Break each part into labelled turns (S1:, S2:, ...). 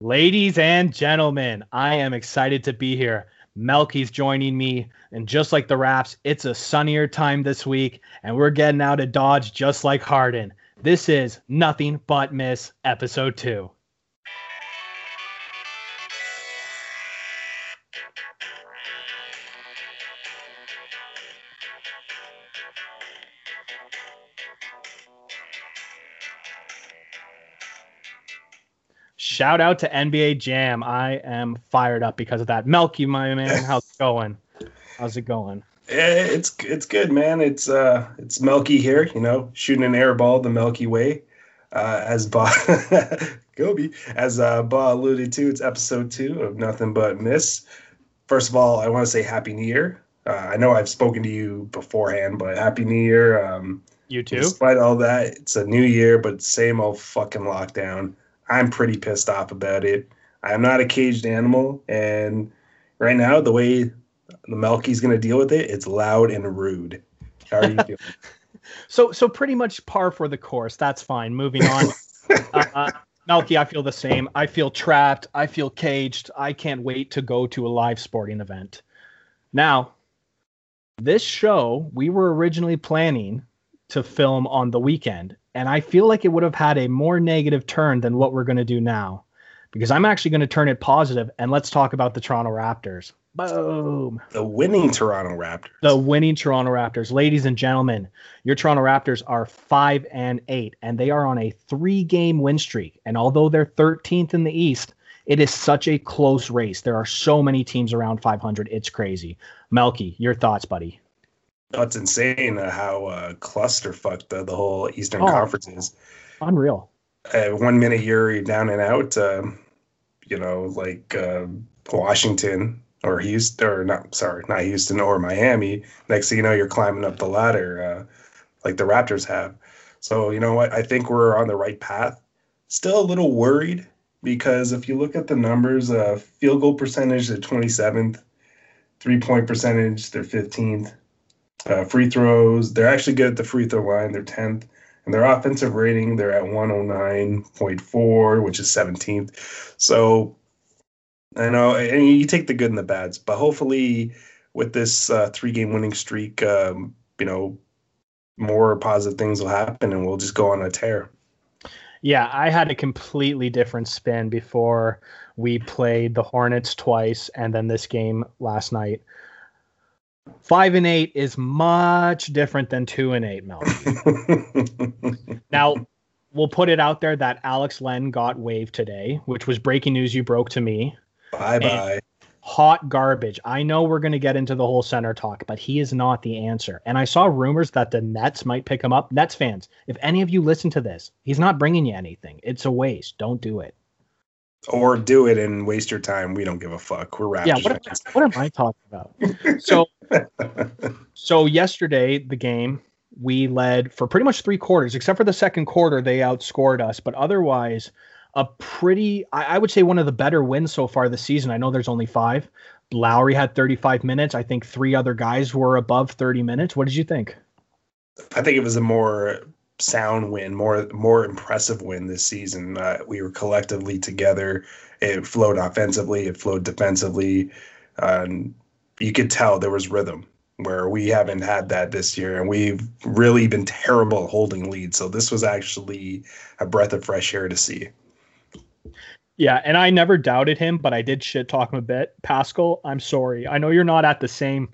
S1: Ladies and gentlemen, I am excited to be here. Melky's joining me, and just like the Raps, it's a sunnier time this week, and we're getting out of Dodge just like Harden. This is Nothing But Miss, Episode 2. Shout out to NBA Jam. I am fired up because of that. Melky, my man, how's it going? How's it going?
S2: It's it's good, man. It's uh it's Melky here, you know, shooting an air ball the Milky Way. Uh, as Ba Gobi, as uh, Ba alluded to, it's episode two of Nothing But Miss. First of all, I want to say Happy New Year. Uh, I know I've spoken to you beforehand, but Happy New Year. Um,
S1: you too.
S2: Despite all that, it's a new year, but same old fucking lockdown. I'm pretty pissed off about it. I'm not a caged animal, and right now the way the Melky's going to deal with it, it's loud and rude. How are you doing?
S1: so, so pretty much par for the course. That's fine. Moving on. uh, uh, Melky, I feel the same. I feel trapped. I feel caged. I can't wait to go to a live sporting event. Now, this show we were originally planning to film on the weekend, and I feel like it would have had a more negative turn than what we're going to do now because I'm actually going to turn it positive and let's talk about the Toronto Raptors. Boom.
S2: The winning Toronto Raptors.
S1: The winning Toronto Raptors. Ladies and gentlemen, your Toronto Raptors are 5 and 8 and they are on a 3-game win streak. And although they're 13th in the East, it is such a close race. There are so many teams around 500. It's crazy. Melky, your thoughts, buddy?
S2: It's insane uh, how uh, clusterfucked the, the whole Eastern oh, Conference is.
S1: Unreal.
S2: Uh, one minute you're down and out, um, you know, like uh, Washington or Houston, or not, sorry, not Houston or Miami. Next thing you know, you're climbing up the ladder uh, like the Raptors have. So, you know what? I think we're on the right path. Still a little worried because if you look at the numbers, uh, field goal percentage, they're 27th, three point percentage, they're 15th uh, free throws, they're actually good at the free throw line. They're 10th. And their offensive rating, they're at 109.4, which is 17th. So I know, and you take the good and the bads, but hopefully with this uh, three game winning streak, um, you know, more positive things will happen and we'll just go on a tear.
S1: Yeah, I had a completely different spin before we played the Hornets twice and then this game last night. Five and eight is much different than two and eight, Mel. now, we'll put it out there that Alex Len got waived today, which was breaking news you broke to me.
S2: Bye bye.
S1: Hot garbage. I know we're going to get into the whole center talk, but he is not the answer. And I saw rumors that the Nets might pick him up. Nets fans, if any of you listen to this, he's not bringing you anything. It's a waste. Don't do it
S2: or do it and waste your time. We don't give a fuck. We're Raptors.
S1: Yeah, what, am, what am I talking about? so, so yesterday the game we led for pretty much three quarters, except for the second quarter they outscored us, but otherwise a pretty I, I would say one of the better wins so far this season. I know there's only five. Lowry had 35 minutes. I think three other guys were above 30 minutes. What did you think?
S2: I think it was a more sound win, more more impressive win this season. Uh, we were collectively together. It flowed offensively. It flowed defensively. and you could tell there was rhythm where we haven't had that this year, and we've really been terrible holding leads. So this was actually a breath of fresh air to see.
S1: Yeah, and I never doubted him, but I did shit talk him a bit. Pascal, I'm sorry. I know you're not at the same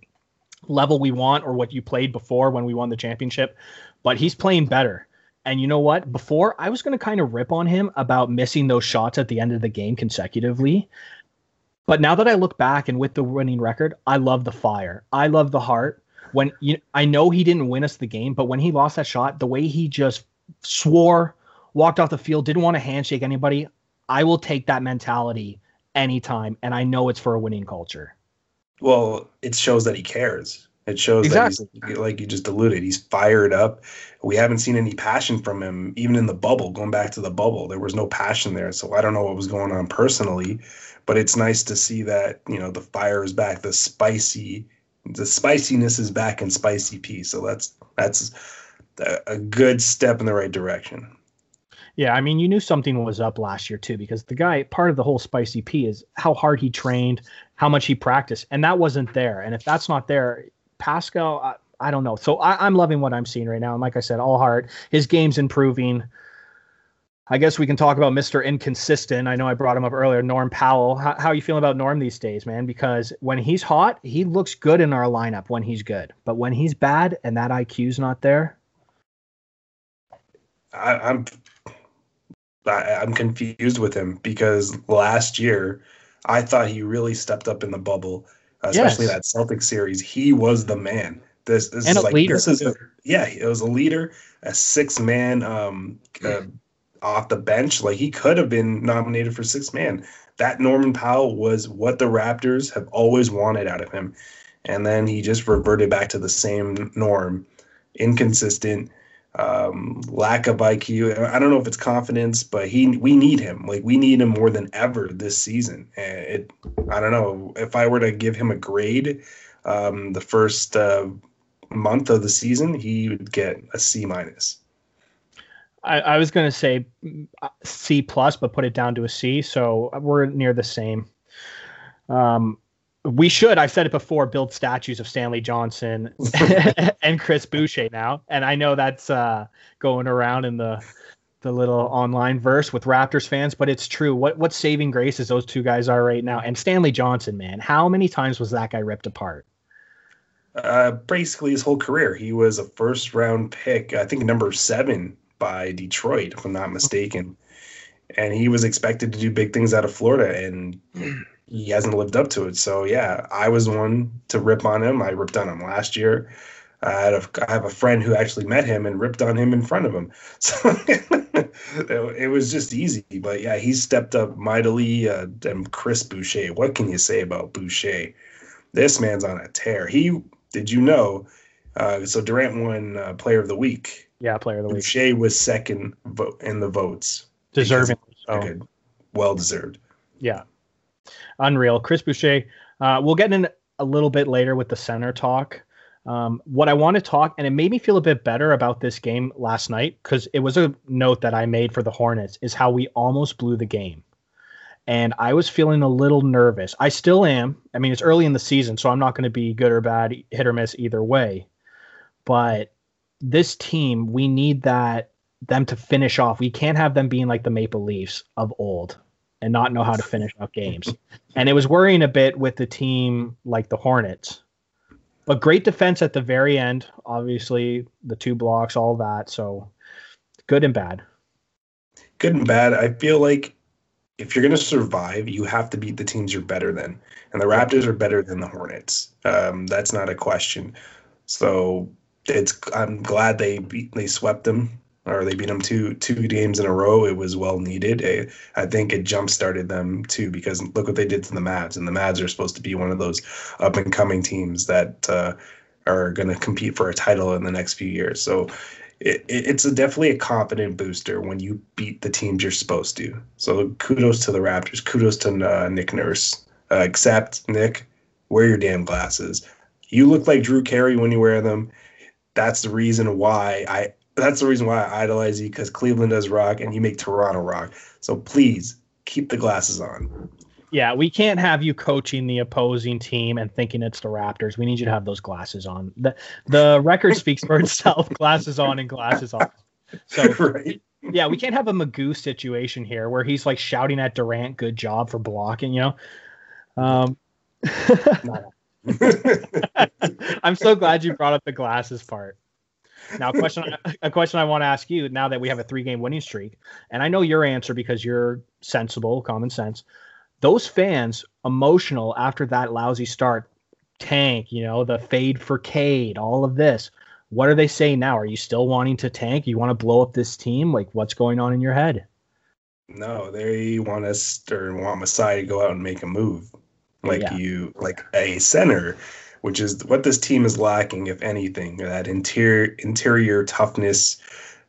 S1: level we want or what you played before when we won the championship, but he's playing better. And you know what? Before I was going to kind of rip on him about missing those shots at the end of the game consecutively. But now that I look back and with the winning record, I love the fire. I love the heart. When you, I know he didn't win us the game, but when he lost that shot, the way he just swore, walked off the field, didn't want to handshake anybody, I will take that mentality anytime. And I know it's for a winning culture.
S2: Well, it shows that he cares. It shows exactly. that he's like you just alluded, he's fired up. We haven't seen any passion from him, even in the bubble. Going back to the bubble, there was no passion there. So I don't know what was going on personally, but it's nice to see that you know the fire is back, the spicy, the spiciness is back in spicy P. So that's that's a good step in the right direction.
S1: Yeah, I mean, you knew something was up last year too, because the guy, part of the whole spicy P is how hard he trained, how much he practiced, and that wasn't there. And if that's not there, Pascal, I, I don't know. So I, am loving what I'm seeing right now. And like I said, all heart, his game's improving. I guess we can talk about Mr. Inconsistent. I know I brought him up earlier, Norm Powell. How, how are you feeling about Norm these days, man? Because when he's hot, he looks good in our lineup when he's good. But when he's bad and that IQ's not there,
S2: I, I'm I, I'm confused with him because last year I thought he really stepped up in the bubble, especially yes. that Celtic series. He was the man. This, this
S1: and
S2: is
S1: a like leader.
S2: this is a, yeah, it was a leader, a six man um uh, off the bench. Like he could have been nominated for six man. That Norman Powell was what the Raptors have always wanted out of him, and then he just reverted back to the same norm, inconsistent um, lack of IQ. I don't know if it's confidence, but he we need him. Like we need him more than ever this season. And it, I don't know if I were to give him a grade, um, the first uh, month of the season, he would get a C minus.
S1: I, I was going to say uh, C plus, but put it down to a C. So we're near the same. Um, we should i've said it before build statues of stanley johnson and chris boucher now. And i know that's uh, going around in the the little online verse with raptors fans but it's true. What what saving graces those two guys are right now. And stanley johnson man how many times was that guy ripped apart?
S2: Uh, basically his whole career. He was a first round pick i think number seven by detroit if i'm not mistaken. And he was expected to do big things out of florida and he hasn't lived up to it. So yeah, I was one to rip on him. I ripped on him last year. I, had a, I have a friend who actually met him and ripped on him in front of him. So it was just easy. But yeah, he stepped up mightily. Uh, and Chris Boucher, what can you say about Boucher? This man's on a tear. He did you know? Uh, so Durant won uh, Player of the Week.
S1: Yeah, Player of the
S2: Week. Boucher was second vote in the votes.
S1: Deserving.
S2: So. Well deserved.
S1: Yeah unreal. Chris Boucher. Uh, we'll get in a little bit later with the center talk. Um, what I want to talk, and it made me feel a bit better about this game last night because it was a note that I made for the Hornets, is how we almost blew the game. And I was feeling a little nervous. I still am. I mean, it's early in the season, so I'm not going to be good or bad, hit or miss either way. But this team, we need that them to finish off. We can't have them being like the Maple Leafs of old and not know how to finish out games. And it was worrying a bit with the team like the Hornets. But great defense at the very end. Obviously, the two blocks, all that. So good and bad.
S2: Good and bad. I feel like if you're going to survive, you have to beat the teams you're better than. And the Raptors are better than the Hornets. Um, that's not a question. So it's I'm glad they beat they swept them or they beat them two two games in a row. It was well needed. I, I think it jump started them too because look what they did to the Mavs, and the Mavs are supposed to be one of those up and coming teams that uh, are going to compete for a title in the next few years. So it, it's a, definitely a confident booster when you beat the teams you're supposed to. So kudos to the Raptors. Kudos to uh, Nick Nurse. Uh, except Nick, wear your damn glasses. You look like Drew Carey when you wear them. That's the reason why I that's the reason why I idolize you because Cleveland does rock and you make Toronto rock. So please keep the glasses on.
S1: Yeah, we can't have you coaching the opposing team and thinking it's the Raptors. We need you to have those glasses on. The the record speaks for itself. glasses on and glasses off. So right. yeah, we can't have a Magoo situation here where he's like shouting at Durant, "Good job for blocking," you know. Um, I'm so glad you brought up the glasses part. Now, a question, a question I want to ask you now that we have a three game winning streak, and I know your answer because you're sensible, common sense. Those fans emotional after that lousy start, tank, you know, the fade for Cade, all of this. What are they saying now? Are you still wanting to tank? You want to blow up this team? Like, what's going on in your head?
S2: No, they want us or want Masai to go out and make a move, like yeah. you, like a center which is what this team is lacking, if anything. That interior interior toughness,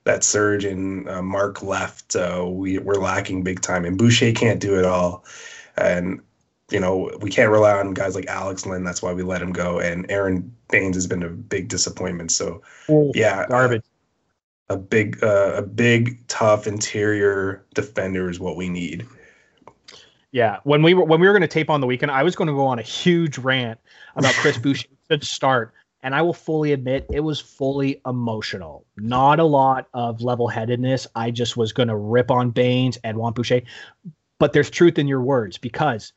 S2: that surge and uh, Marc left, uh, we we're lacking big time, and Boucher can't do it all, and you know we can't rely on guys like Alex Len. That's why we let him go, and Aron Baynes has been a big disappointment. So,
S1: Ooh, yeah, garbage.
S2: a big uh, a big tough interior defender is what we need.
S1: Yeah, when we were when we were going to tape on the weekend, I was going to go on a huge rant about Chris Boucher to start, and I will fully admit it was fully emotional. Not a lot of level headedness. I just was going to rip on Baynes and want Boucher, but there's truth in your words because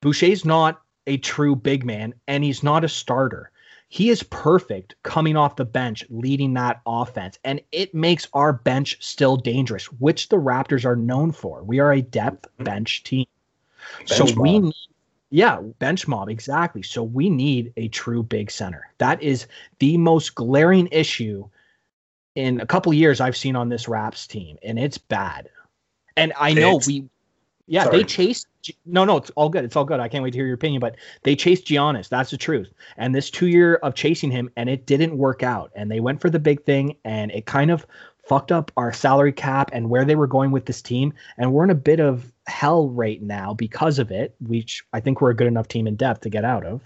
S1: Boucher's not a true big man, and he's not a starter. He is perfect coming off the bench, leading that offense, and it makes our bench still dangerous, which the Raptors are known for. We are a depth mm-hmm. bench team. Bench so mob. we need, yeah, bench mob, exactly. So we need a true big center. That is the most glaring issue in a couple years I've seen on this Raps team, and it's bad. And I know it's, we, yeah, sorry. they chased. No, no, it's all good. It's all good. I can't wait to hear your opinion. But they chased Giannis. That's the truth. And this two year of chasing him, and it didn't work out. And they went for the big thing, and it kind of fucked up our salary cap and where they were going with this team. And we're in a bit of hell right now because of it, which I think we're a good enough team in depth to get out of.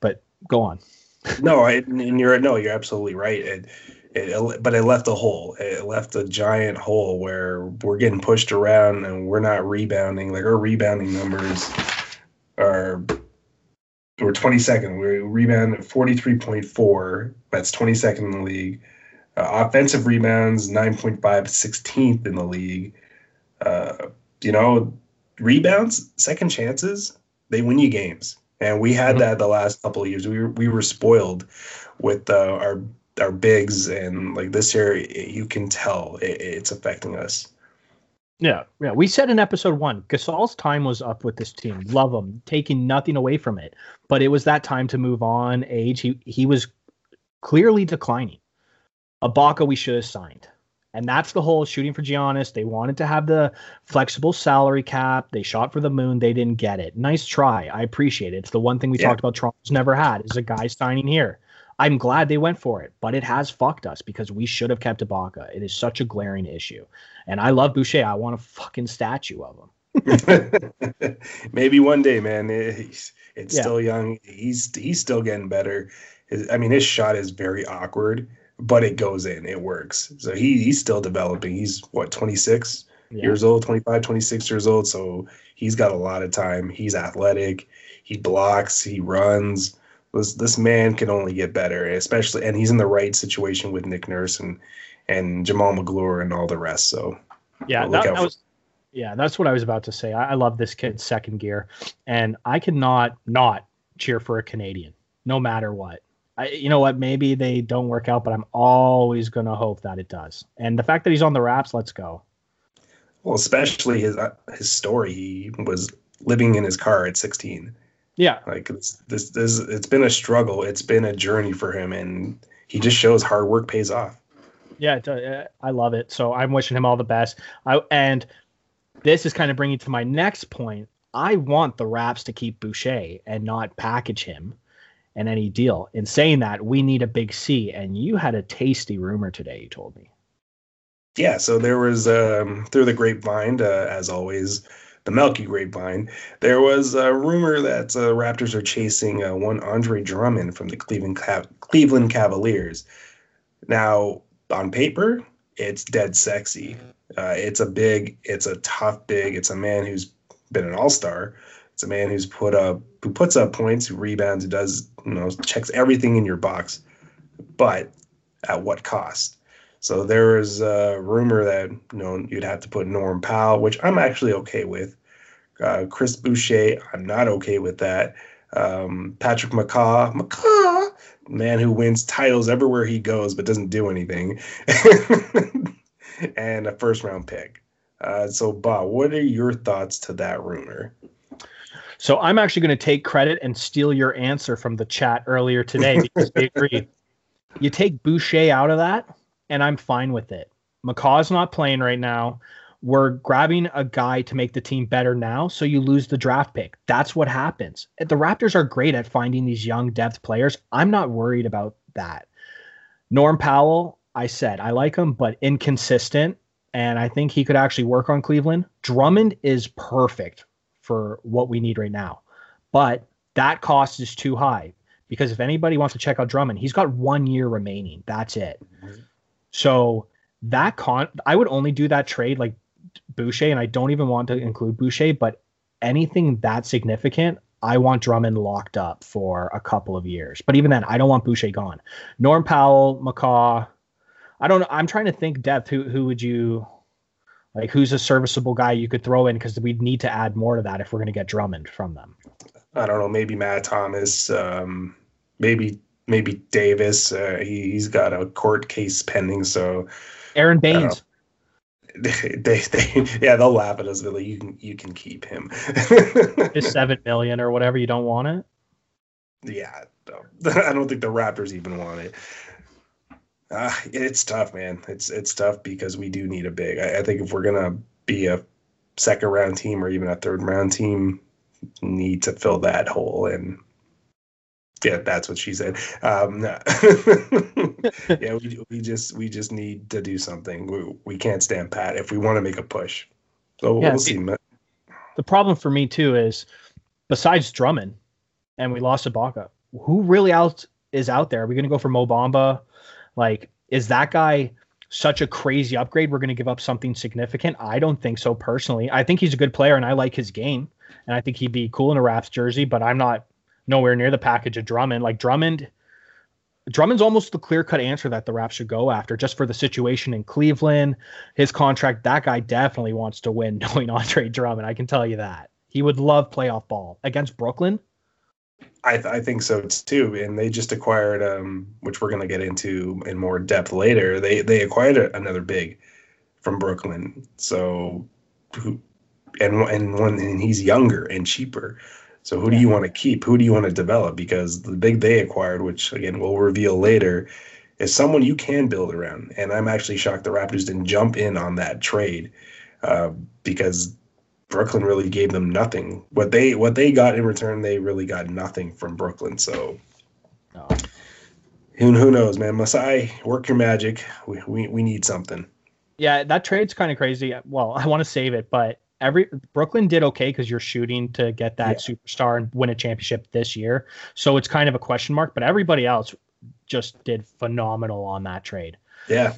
S1: But go on.
S2: no, I, and you're no, you're absolutely right. It, it, but it left a hole. It left a giant hole where we're getting pushed around and we're not rebounding. Like our rebounding numbers are we're 22nd. We rebound at 43.4. That's 22nd in the league. Uh, offensive rebounds, 9.5, 16th in the league. Uh, you know, rebounds, second chances, they win you games. And we had mm-hmm. that the last couple of years. We were, we were spoiled with uh, our our bigs, and like this year, you can tell it, it's affecting us.
S1: Yeah, yeah. We said in episode one, Gasol's time was up with this team. Love him, taking nothing away from it. But it was that time to move on. Age, he he was clearly declining. Ibaka we should have signed. And that's the whole shooting for Giannis. They wanted to have the flexible salary cap. They shot for the moon. They didn't get it. Nice try. I appreciate it. It's the one thing we yeah. talked about Toronto's never had is a guy signing here. I'm glad they went for it, but it has fucked us because we should have kept Ibaka. It is such a glaring issue. And I love Boucher. I want a fucking statue of
S2: him. Maybe one day, man. It's, it's yeah. still young. He's he's still getting better. I mean, his shot is very awkward but it goes in, it works. So he he's still developing. He's what 26 yeah. years old, 25, 26 years old. So he's got a lot of time. He's athletic. He blocks. He runs. This this man can only get better, especially and he's in the right situation with Nick Nurse and and Jamaal Magloire and all the rest. So
S1: yeah, that, that was yeah, that's what I was about to say. I, I love this kid's second gear, and I cannot not cheer for a Canadian, no matter what. I, you know what? Maybe they don't work out, but I'm always going to hope that it does. And the fact that he's on the Raps, let's go.
S2: Well, especially his uh, his story. He was living in his car at 16.
S1: Yeah,
S2: like it's, this this it's been a struggle. It's been a journey for him, and he just shows hard work pays off.
S1: Yeah, uh, I love it. So I'm wishing him all the best. I and this is kind of bringing to my next point. I want the Raps to keep Boucher and not package him and any deal. In saying that, we need a big C. And you had a tasty rumor today, you told me.
S2: Yeah, so there was um, through the grapevine, uh, as always, the Melky grapevine. There was a rumor that uh, Raptors are chasing uh, one Andre Drummond from the Cleveland Cleveland Cavaliers. Now, on paper, it's dead sexy. Uh, it's a big, it's a tough big. It's a man who's been an All Star. It's a man who's put up who puts up points, who rebounds, who does you know checks everything in your box, but at what cost? So there is a rumor that you know you'd have to put Norm Powell, which I'm actually okay with. Uh, Chris Boucher, I'm not okay with that. Um, Patrick McCaw, McCaw, man who wins titles everywhere he goes but doesn't do anything, and a first round pick. Uh, so, Bob, what are your thoughts to that rumor?
S1: So I'm actually going to take credit and steal your answer from the chat earlier today because they agree. You take Boucher out of that, and I'm fine with it. McCaw's not playing right now. We're grabbing a guy to make the team better now, so you lose the draft pick. That's what happens. The Raptors are great at finding these young depth players. I'm not worried about that. Norm Powell, I said I like him, but inconsistent, and I think he could actually work on Cleveland. Drummond is perfect for what we need right now. But that cost is too high because if anybody wants to check out Drummond, he's got one year remaining. That's it. Mm-hmm. So that con, I would only do that trade like Boucher, and I don't even want to include Boucher, but anything that significant, I want Drummond locked up for a couple of years. But even then, I don't want Boucher gone. Norm Powell, McCaw. I don't know. I'm trying to think depth. Who who would you like? Who's a serviceable guy you could throw in because we'd need to add more to that if we're going to get Drummond from them.
S2: I don't know. Maybe Matt Thomas. Um, maybe maybe Davis. Uh, he, has got a court case pending, so
S1: Aron Baynes.
S2: They, they, they, yeah, they'll laugh at us, but like, you can, you can keep him.
S1: Just seven million or whatever. You don't want it.
S2: Yeah, no. I don't think the Raptors even want it. Uh, it's tough, man. It's it's tough because we do need a big. I, I think if we're gonna be a second round team or even a third round team, need to fill that hole and yeah, that's what she said. Um, yeah, we, we just we just need to do something. We, we can't stand pat if we want to make a push. So yeah, we'll see.
S1: The problem for me too is, besides Drummond, and we lost Ibaka, who really else is out there? Are we going to go for Mo Bamba? Like, is that guy such a crazy upgrade? We're going to give up something significant? I don't think so personally. I think he's a good player and I like his game, and I think he'd be cool in a Raps jersey. But I'm not nowhere near the package of Drummond. Like Drummond, Drummond's almost the clear cut answer that the Raps should go after just for the situation in Cleveland. His contract, that guy definitely wants to win knowing Andre Drummond. I can tell you that. He would love playoff ball against Brooklyn.
S2: I, th- I think so too. And they just acquired, um, which we're going to get into in more depth later. They they acquired a, another big from Brooklyn. So, who, and and one and he's younger and cheaper. So who do you want to keep? Who do you want to develop? Because the big they acquired, which again we'll reveal later, is someone you can build around. And I'm actually shocked the Raptors didn't jump in on that trade uh, because Brooklyn really gave them nothing. What they what they got in return, they really got nothing from Brooklyn. So. Oh. Who, who knows, man? Masai, work your magic. We, we, we need something.
S1: Yeah, that trade's kind of crazy. Well, I want to save it, but every Brooklyn did okay because you're shooting to get that yeah. superstar and win a championship this year. So it's kind of a question mark, but everybody else just did phenomenal on that trade.
S2: Yeah.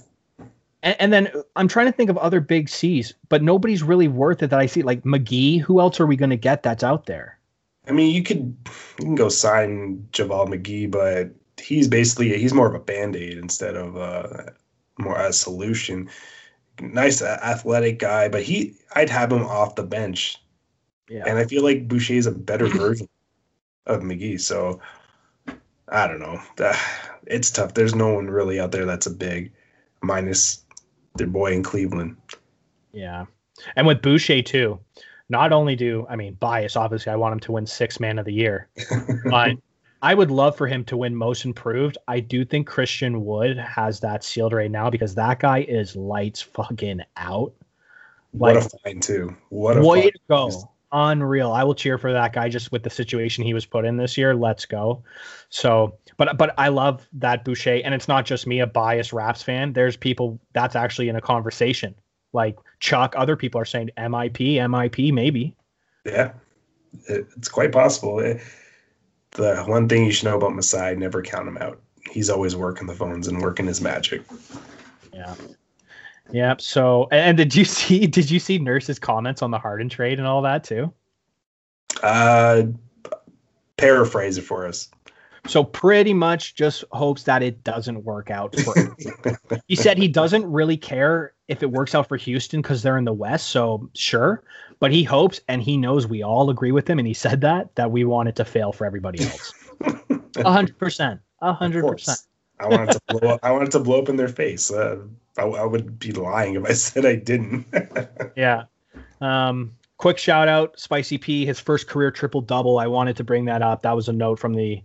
S1: And, and then I'm trying to think of other big C's, but nobody's really worth it that I see. Like McGee, who else are we going to get that's out there?
S2: I mean, you could you can go sign JaVale McGee, but he's basically he's more of a band aid instead of uh, more a solution nice athletic guy, but he I'd have him off the bench. Yeah. And I feel like Boucher is a better version of McGee. So I don't know. It's tough. There's no one really out there that's a big minus their boy in Cleveland.
S1: Yeah. And with Boucher too, not only do I mean bias, obviously I want him to win six man of the year, but I would love for him to win most improved. I do think Christian Wood has that sealed right now because that guy is lights fucking out.
S2: Like, what a find too. What a
S1: way to go. Unreal. I will cheer for that guy just with the situation he was put in this year. Let's go. So, but but I love that Boucher, and it's not just me, a biased Raps fan. There's people that's actually in a conversation. Like Chuck, other people are saying MIP, MIP, maybe.
S2: Yeah, it's quite possible. It, the one thing you should know about Masai, never count him out. He's always working the phones and working his magic.
S1: Yeah. Yeah. So, and did you see? Did you see Nurse's comments on the Harden trade and all that too?
S2: Uh, paraphrase it for us.
S1: So pretty much just hopes that it doesn't work out for he said he doesn't really care if it works out for Houston because they're in the West. So sure, but he hopes and he knows we all agree with him, and he said that that we want it to fail for everybody else. A hundred percent. A hundred percent.
S2: I wanted to blow up. I wanted to blow up in their face. Uh, I, I, would be lying if I said I didn't.
S1: yeah. Um, quick shout out, Spicy P, his first career triple double. I wanted to bring that up. That was a note from the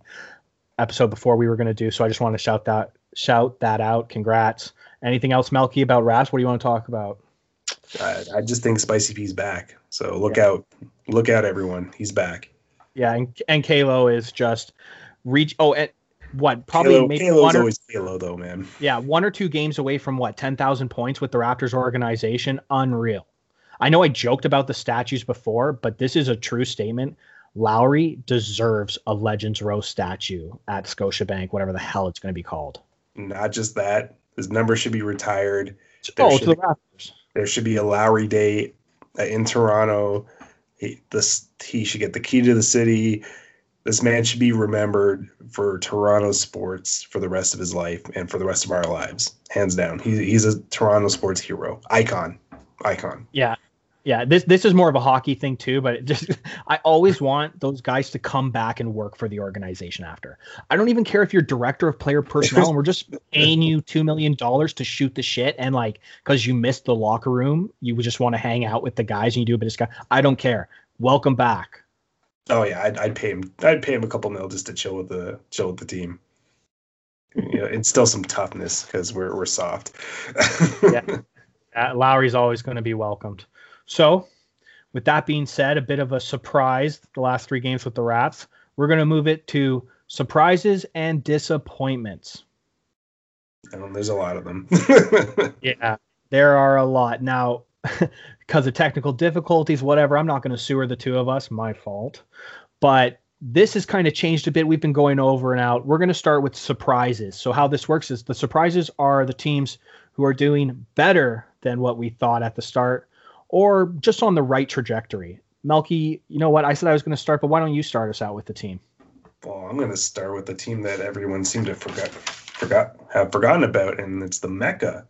S1: episode before we were going to do, so I just want to shout that shout that out. Congrats. Anything else, Melky, about Raps? What do you want to talk about?
S2: I, I just think Spicy P's back. So look yeah. out, look out, everyone. He's back.
S1: Yeah, and and Kalo is just reach. Oh, and what probably
S2: Kalo, maybe Kalo's one or, always Kalo though, man.
S1: Yeah, one or two games away from what ten thousand points with the Raptors organization. Unreal. I know I joked about the statues before, but this is a true statement. Lowry deserves a Legends Row statue at Scotiabank, whatever the hell it's going to be called.
S2: Not just that, His number should be retired.
S1: There oh, to the Raptors.
S2: There should be a Lowry Day uh, in Toronto. He, this he should get the key to the city. This man should be remembered for Toronto sports for the rest of his life and for the rest of our lives, hands down. He, he's a Toronto sports hero, icon, icon.
S1: Yeah, yeah, this this is more of a hockey thing too, but it just I always want those guys to come back and work for the organization after. I don't even care if you're director of player personnel and we're just paying you two million dollars to shoot the shit and like because you missed the locker room, you just want to hang out with the guys and you do a bit of stuff. I don't care. Welcome back.
S2: Oh yeah, I'd, I'd pay him. I'd pay him a couple mil just to chill with the chill with the team. you know, instill some toughness because we're we're soft.
S1: yeah, uh, Lowry's always going to be welcomed. So, with that being said, a bit of a surprise the last three games with the Rats. We're going to move it to surprises and disappointments.
S2: Um, there's a lot of them.
S1: yeah, there are a lot. Now, because of technical difficulties, whatever, I'm not going to sewer the two of us. My fault. But this has kind of changed a bit. We've been going over and out. We're going to start with surprises. So, how this works is the surprises are the teams who are doing better than what we thought at the start or just on the right trajectory. Melky, you know what? I said I was going to start, but why don't you start us out with the team?
S2: Well, I'm going to start with the team that everyone seemed to forget, forgot, have forgotten about, and it's the Mecca.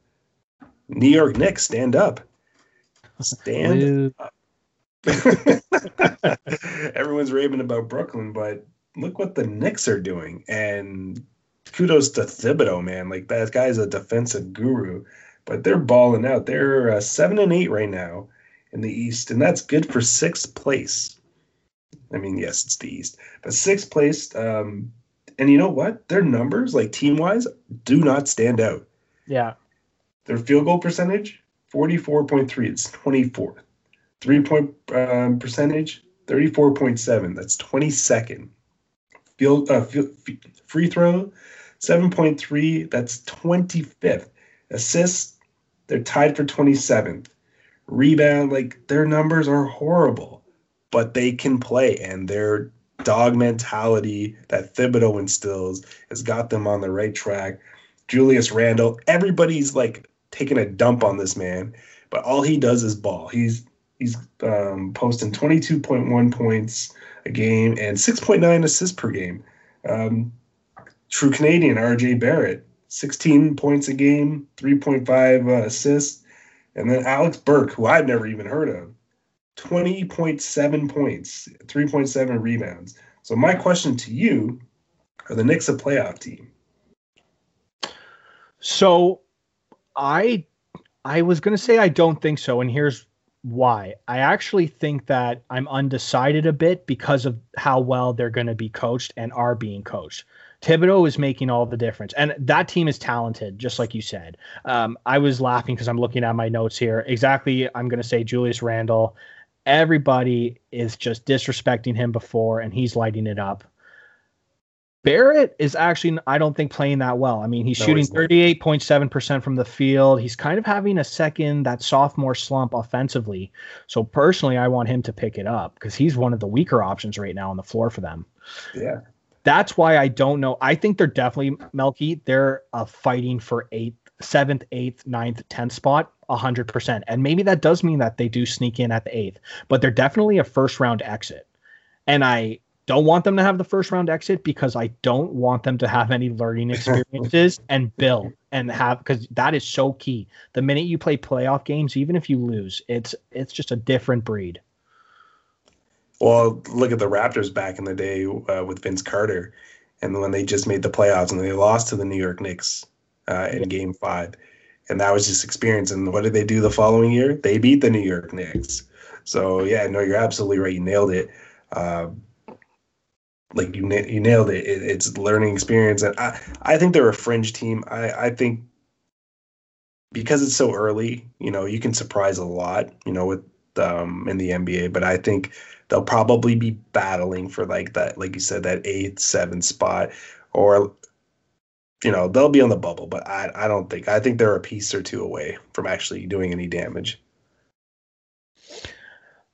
S2: New York Knicks, stand up. Stand up. Everyone's raving about Brooklyn, but look what the Knicks are doing. And kudos to Thibodeau, man. Like that guy's a defensive guru but they're balling out. They're uh, seven and eight right now in the East, and that's good for sixth place. I mean, yes, it's the East, but sixth place. Um, and you know what? Their numbers, like team wise, do not stand out.
S1: Yeah.
S2: Their field goal percentage, 44.3. It's 24th. Three point um, percentage, 34.7. That's 22nd. Field, uh, field, free throw, 7.3. That's 25th. Assists, they're tied for 27th. Rebound, like their numbers are horrible, but they can play and their dog mentality that Thibodeau instills has got them on the right track. Julius Randle, everybody's like taking a dump on this man, but all he does is ball. He's he's um, posting 22.1 points a game and 6.9 assists per game. Um, true Canadian RJ Barrett, 16 points a game, 3.5 uh, assists. And then Alex Burke, who I've never even heard of, 20.7 points, 3.7 rebounds. So my question to you, are the Knicks a playoff team?
S1: So I I was going to say I don't think so and here's why. I actually think that I'm undecided a bit because of how well they're going to be coached and are being coached. Thibodeau is making all the difference, and that team is talented, just like you said. Um, I was laughing because I'm looking at my notes here. Exactly, I'm going to say Julius Randle. Everybody is just disrespecting him before, and he's lighting it up. Barrett is actually, I don't think, playing that well. I mean, he's no, shooting 38.7% from the field. He's kind of having a second, that sophomore slump offensively. So, personally, I want him to pick it up because he's one of the weaker options right now on the floor for them.
S2: Yeah.
S1: That's why I don't know. I think they're definitely Melky. They're uh, fighting for eighth, seventh, eighth, ninth, tenth spot, hundred percent. And maybe that does mean that they do sneak in at the eighth, but they're definitely a first round exit. And I don't want them to have the first round exit because I don't want them to have any learning experiences and build and have because that is so key. The minute you play playoff games, even if you lose, it's it's just a different breed.
S2: Well, look at the Raptors back in the day uh, with Vince Carter, and when they just made the playoffs and they lost to the New York Knicks uh, in Game Five, and that was just experience. And what did they do the following year? They beat the New York Knicks. So yeah, no, you're absolutely right. You nailed it. Uh, like you, you nailed it. it. It's learning experience, and I, I think they're a fringe team. I, I think because it's so early, you know, you can surprise a lot, you know, with um in the NBA. But I think they'll probably be battling for like that, like you said, that eighth, seventh spot, or you know, they'll be on the bubble. But I, I don't think. I think they're a piece or two away from actually doing any damage.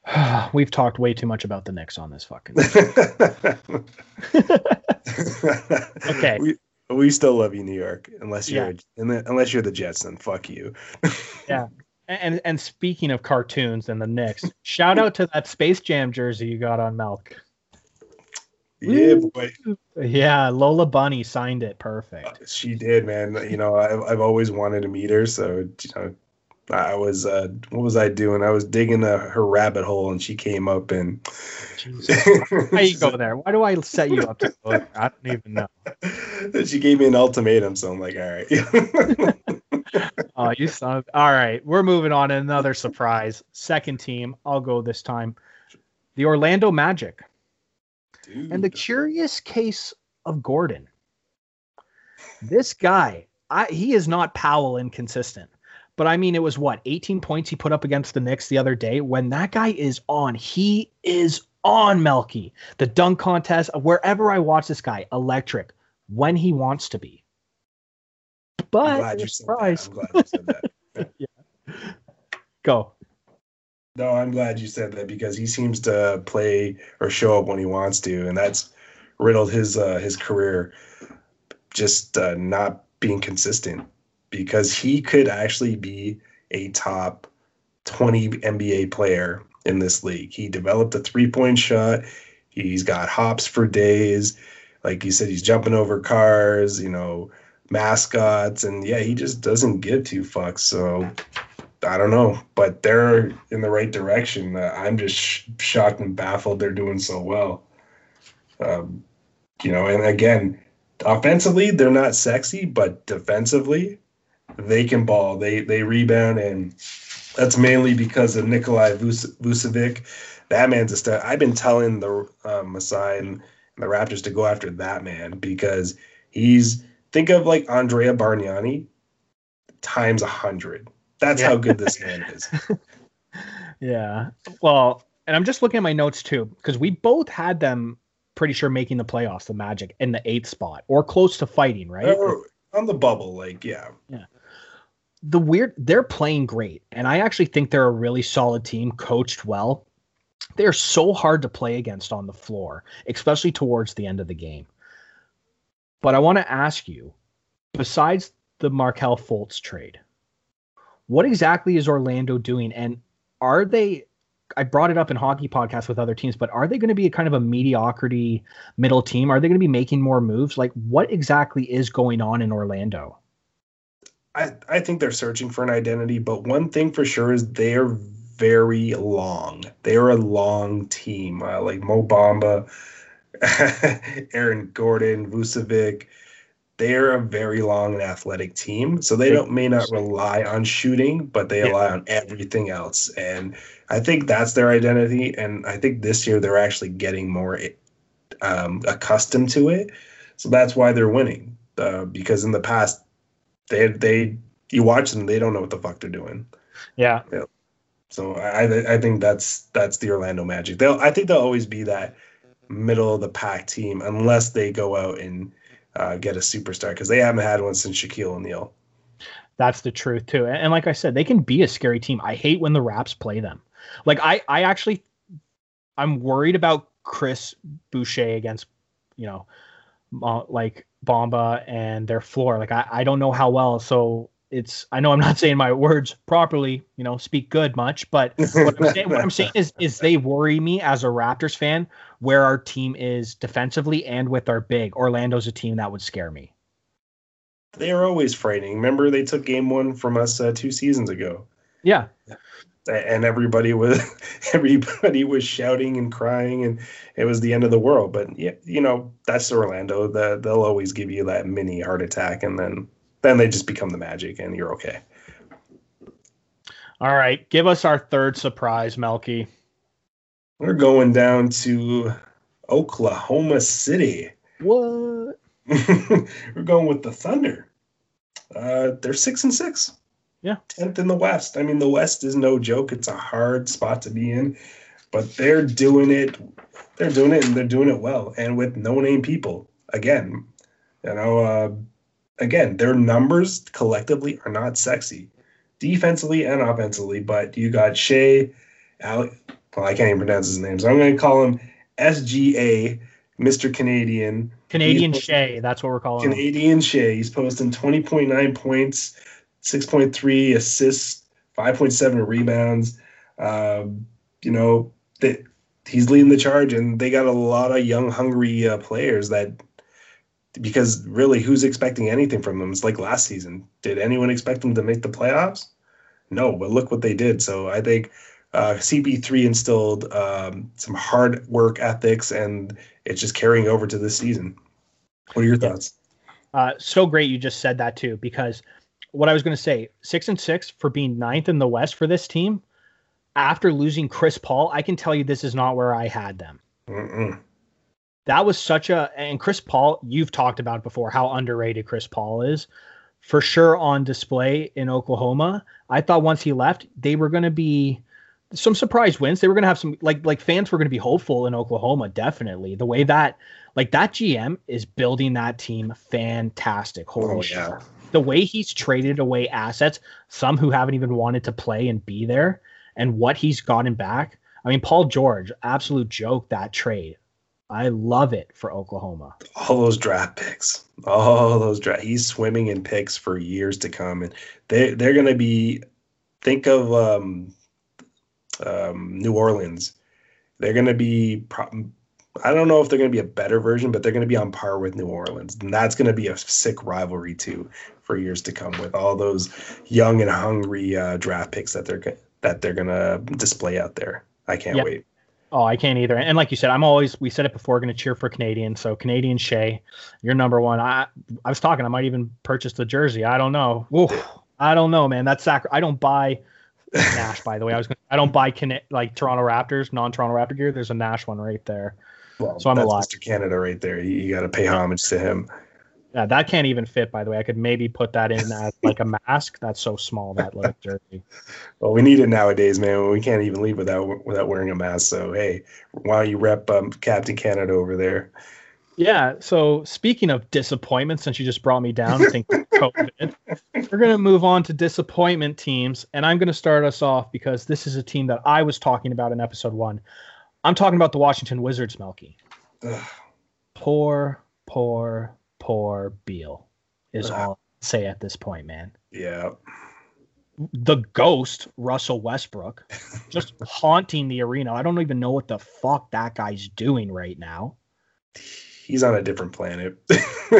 S1: We've talked way too much about the Knicks on this fucking.
S2: okay. We, we still love you, New York. Unless you're
S1: Yeah.
S2: unless you're the Jets, then fuck you.
S1: And and speaking of cartoons and the Knicks, shout out to that Space Jam jersey you got on Milk.
S2: Yeah, boy.
S1: Yeah, Lola Bunny signed it. Perfect.
S2: She did, man. You know, I've, I've always wanted to meet her. So, you know, I was, uh, what was I doing? I was digging a, her rabbit hole and she came up and.
S1: How you go there? Why do I set you up to go there? I don't even know.
S2: she gave me an ultimatum. So I'm like, all right.
S1: Oh, you son of... All right, we're moving on another surprise. Second team. I'll go this time. The Orlando Magic. And the curious case of Gordon. This guy, I, he is not Powell inconsistent. But I mean, it was what, 18 points he put up against the Knicks the other day? When that guy is on, he is on Melky. The dunk contest, wherever I watch this guy, electric when he wants to be.
S2: I'm
S1: But
S2: glad you said that.
S1: surprise.
S2: I'm glad you said that.
S1: Go.
S2: No, I'm glad you said that because he seems to play or show up when he wants to, and that's riddled his uh, his career. Just uh, not being consistent because he could actually be a top 20 NBA player in this league. He developed a three point shot. He's got hops for days. Like you said, he's jumping over cars, you know, mascots, and yeah, he just doesn't give two fucks. So I don't know, but they're in the right direction. Uh, I'm just sh- shocked and baffled they're doing so well. Um, you know, and again, offensively they're not sexy, but defensively they can ball. They they rebound, and that's mainly because of Nikolai Vucevic. That man's a stud. I've been telling the uh, Masai and the Raptors to go after that man because he's think of like Andrea Bargnani times a hundred. That's
S1: Yeah.
S2: how good this man is.
S1: Yeah. Well, and I'm just looking at my notes too, because we both had them pretty sure making the playoffs, the Magic, in the eighth spot or close to fighting, right?
S2: Or on the bubble, like yeah. Yeah.
S1: The weird they're playing great and i actually think they're a really solid team coached well they're so hard to play against on the floor especially towards the end of the game but i want to ask you besides the markelle fultz trade what exactly is orlando doing and are they i brought it up in hockey podcasts with other teams but are they going to be a kind of a mediocrity middle team are they going to be making more moves like what exactly is going on in orlando
S2: I, I think they're searching for an identity, but one thing for sure is they're very long. They're a long team. Uh, like Mo Bamba, Aaron Gordon, Vucevic. They're a very long and athletic team. So they don't may not rely on shooting, but they
S1: Yeah.
S2: rely on everything else. And I think that's their identity. And I think this year they're actually getting more um, accustomed to it. So that's why they're winning. Uh, because in the past, they they you watch them, they don't know what the fuck they're doing.
S1: yeah
S2: So I I- I think that's that's the Orlando Magic. They'll I think they'll always be that middle of the pack team unless they go out and uh, get a superstar because they haven't had one since Shaquille O'Neal.
S1: That's the truth too. And, like I said, they can be a scary team. I hate when the Raps play them. Like I, I actually, I'm worried about Chris Boucher against, you know, uh, like Bamba and their floor. Like I, I don't know how well. So it's. I know I'm not saying my words properly. You know, speak good much, but what I'm saying, what I'm saying is, is they worry me as a Raptors fan where our team is defensively and with our big. Orlando's a team that would scare me.
S2: They are always frightening. Remember they took game one from us uh, two seasons ago.
S1: Yeah,
S2: and everybody was everybody was shouting and crying and it was the end of the world but yeah you know that's orlando the, they'll always give you that mini heart attack and then then they just become the magic and you're okay.
S1: All right, give us our third surprise, Melky.
S2: we're going down to oklahoma city.
S1: What?
S2: we're going with the thunder. Uh they're six and six.
S1: Yeah.
S2: 10th in the west. I mean the west is no joke. It's a hard spot to be in but they're doing it they're doing it and they're doing it well and with no name people. Again you know uh again their numbers collectively are not sexy defensively and offensively but you got Shai Ale- well I can't even pronounce his name so I'm going to call him SGA Mr. Canadian.
S1: Canadian Shai, that's what we're calling
S2: Canadian him. Shai. He's posting 20.9 points, 6.3 assists, 5.7 rebounds. Um, you know, that he's leading the charge, and they got a lot of young, hungry uh, players that. Because really, who's expecting anything from them? It's like last season. Did anyone expect them to make the playoffs? No, but look what they did. So I think uh, CP3 instilled um, some hard work ethics, and it's just carrying over to this season. What are your thoughts?
S1: Uh, so great you just said that too, because what I was going to say, six and six for being ninth in the West for this team. After losing Chris Paul, I can tell you this is not where I had them. Mm-mm. That was such a and Chris Paul. You've talked about before how underrated Chris Paul is, for sure on display in Oklahoma. I thought once he left, they were going to be some surprise wins. They were going to have some like like fans were going to be hopeful in Oklahoma. Definitely the way that like that GM is building that team fantastic. Oh, Holy oh, shit! Yeah. The way he's traded away assets, some who haven't even wanted to play and be there, and what he's gotten back. I mean, Paul George, absolute joke that trade. I love it for Oklahoma.
S2: All those draft picks, all those draft. He's swimming in picks for years to come, and they they're going to be. Think of um, um, New Orleans. They're going to be, I don't know if they're going to be a better version, but they're going to be on par with New Orleans. And that's going to be a sick rivalry too for years to come with all those young and hungry uh, draft picks that they're that they're going to display out there. I can't wait.
S1: Oh, I can't either. And like you said, I'm always we said it before, going to cheer for Canadian. So Canadian Shai, you're number one. I I was talking, I might even purchase the jersey. I don't know. I don't know, man. That's sac. I don't buy Nash, by the way. I was gonna, I don't buy like Toronto Raptors, non-Toronto Raptor gear. There's a Nash one right there.
S2: Well, so I'm a lot. Mr. Canada right there. You, you got to pay homage to him.
S1: Yeah, that can't even fit. By the way, I could maybe put that in as like a mask. That's so small that little jersey.
S2: Well, we need it nowadays, man. We can't even leave without without wearing a mask. So hey, why don't you rep um, Captain Canada over there?
S1: Yeah. So speaking of disappointment, since you just brought me down, thinking COVID, we're going to move on to disappointment teams, and I'm going to start us off because this is a team that I was talking about in episode one. I'm talking about the Washington Wizards, Melky. Poor, poor, poor Beal is Ugh. all I'll say at this point, man.
S2: Yeah.
S1: The ghost, Russell Westbrook, just haunting the arena. I don't even know what the fuck that guy's doing right now
S2: he's on a different planet.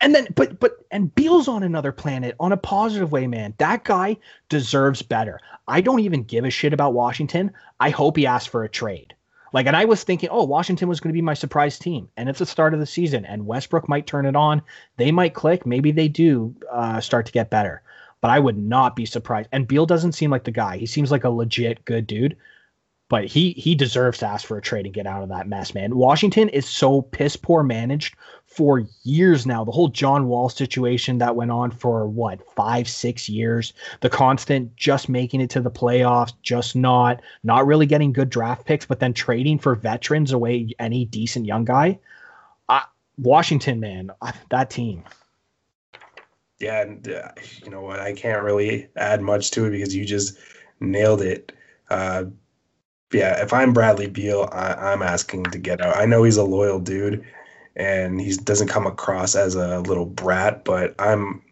S1: and then but but and Beal's on another planet on a positive way, man. That guy deserves better. I don't even give a shit about Washington. I hope he asks for a trade. Like, and I was thinking, oh, Washington was going to be my surprise team, and it's the start of the season, and Westbrook might turn it on. They might click. Maybe they do uh, start to get better, but I would not be surprised. And Beal doesn't seem like the guy. He seems like a legit good dude but he he deserves to ask for a trade and get out of that mess, man. Washington is so piss poor managed for years now. The whole John Wall situation that went on for what five six years. The constant just making it to the playoffs, just not not really getting good draft picks, but then trading for veterans away any decent young guy. Uh, Washington, man, uh, that team.
S2: Yeah, and uh, you know what? I can't really add much to it because you just nailed it. Uh, yeah, if I'm Bradley Beal, I, am asking to get out. I know he's a loyal dude, and he doesn't come across as a little brat, but I'm.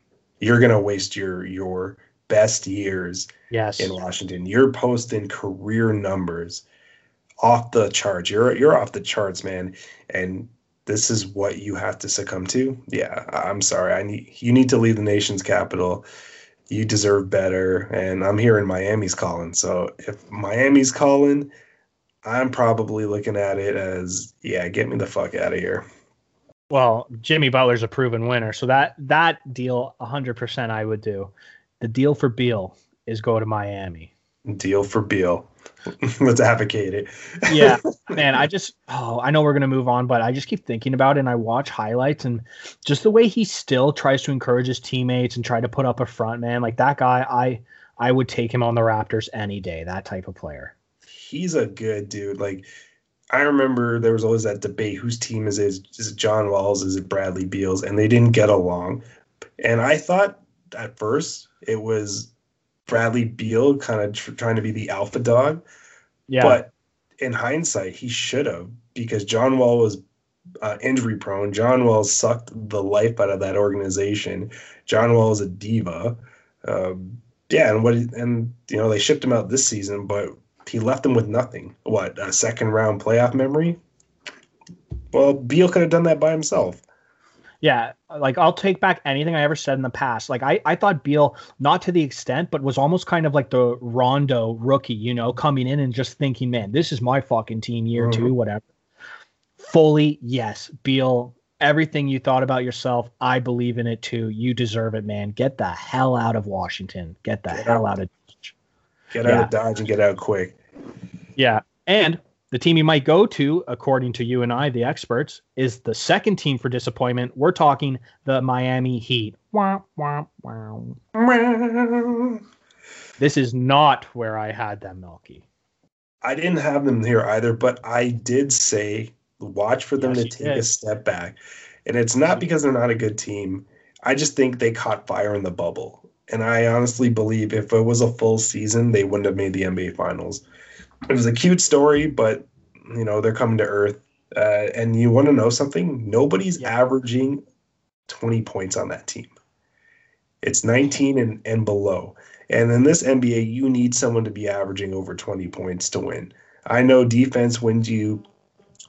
S2: You're gonna waste your your best years
S1: yes.
S2: in Washington. You're posting career numbers off the charts. You're you're off the charts, man. And this is what you have to succumb to. Yeah, I'm sorry. I need you need to leave the nation's capital you deserve better. And I'm here in Miami's calling. So if Miami's calling, I'm probably looking at it as, yeah, get me the fuck out of here.
S1: Well, Jimmy Butler's a proven winner. So that that deal 100% I would do. The deal for Beal is go to Miami.
S2: Deal for Beal. Let's advocate it.
S1: yeah, man. I just oh, I know we're gonna move on, but I just keep thinking about it and I watch highlights and just the way he still tries to encourage his teammates and try to put up a front, man. Like that guy, I I would take him on the Raptors any day. That type of player.
S2: He's a good dude. Like I remember there was always that debate: whose team is it? Is it John Wall's? Is it Bradley Beal's? And they didn't get along. And I thought at first it was Bradley Beal kind of tr- trying to be the alpha dog. Yeah. But in hindsight, he should have because John Wall was uh, injury prone. John Wall sucked the life out of that organization. John Wall is a diva. Um, yeah, and what and you know they shipped him out this season, but he left them with nothing. What a second round playoff memory. Well, Beal could have done that by himself.
S1: Yeah, like I'll take back anything I ever said in the past. Like I, I thought Beal, not to the extent, but was almost kind of like the Rondo rookie, you know, coming in and just thinking, man, this is my fucking team year mm-hmm. two, whatever. Fully, yes, Beal. Everything you thought about yourself, I believe in it too. You deserve it, man. Get the hell out of Washington. Get the get hell out. out of
S2: Dodge. Get yeah. out of Dodge and get out quick.
S1: Yeah, and the team you might go to, according to you and I, the experts, is the second team for disappointment. We're talking the Miami Heat. This is not where I had them, Milky.
S2: I didn't have them here either, but I did say watch for them yes, to take did. a step back. And it's not because they're not a good team. I just think they caught fire in the bubble. And I honestly believe if it was a full season, they wouldn't have made the NBA Finals it was a cute story, but you know they're coming to earth. Uh, and you want to know something? Nobody's yeah. averaging 20 points on that team. It's 19 and, and below. And in this NBA, you need someone to be averaging over 20 points to win. I know defense wins you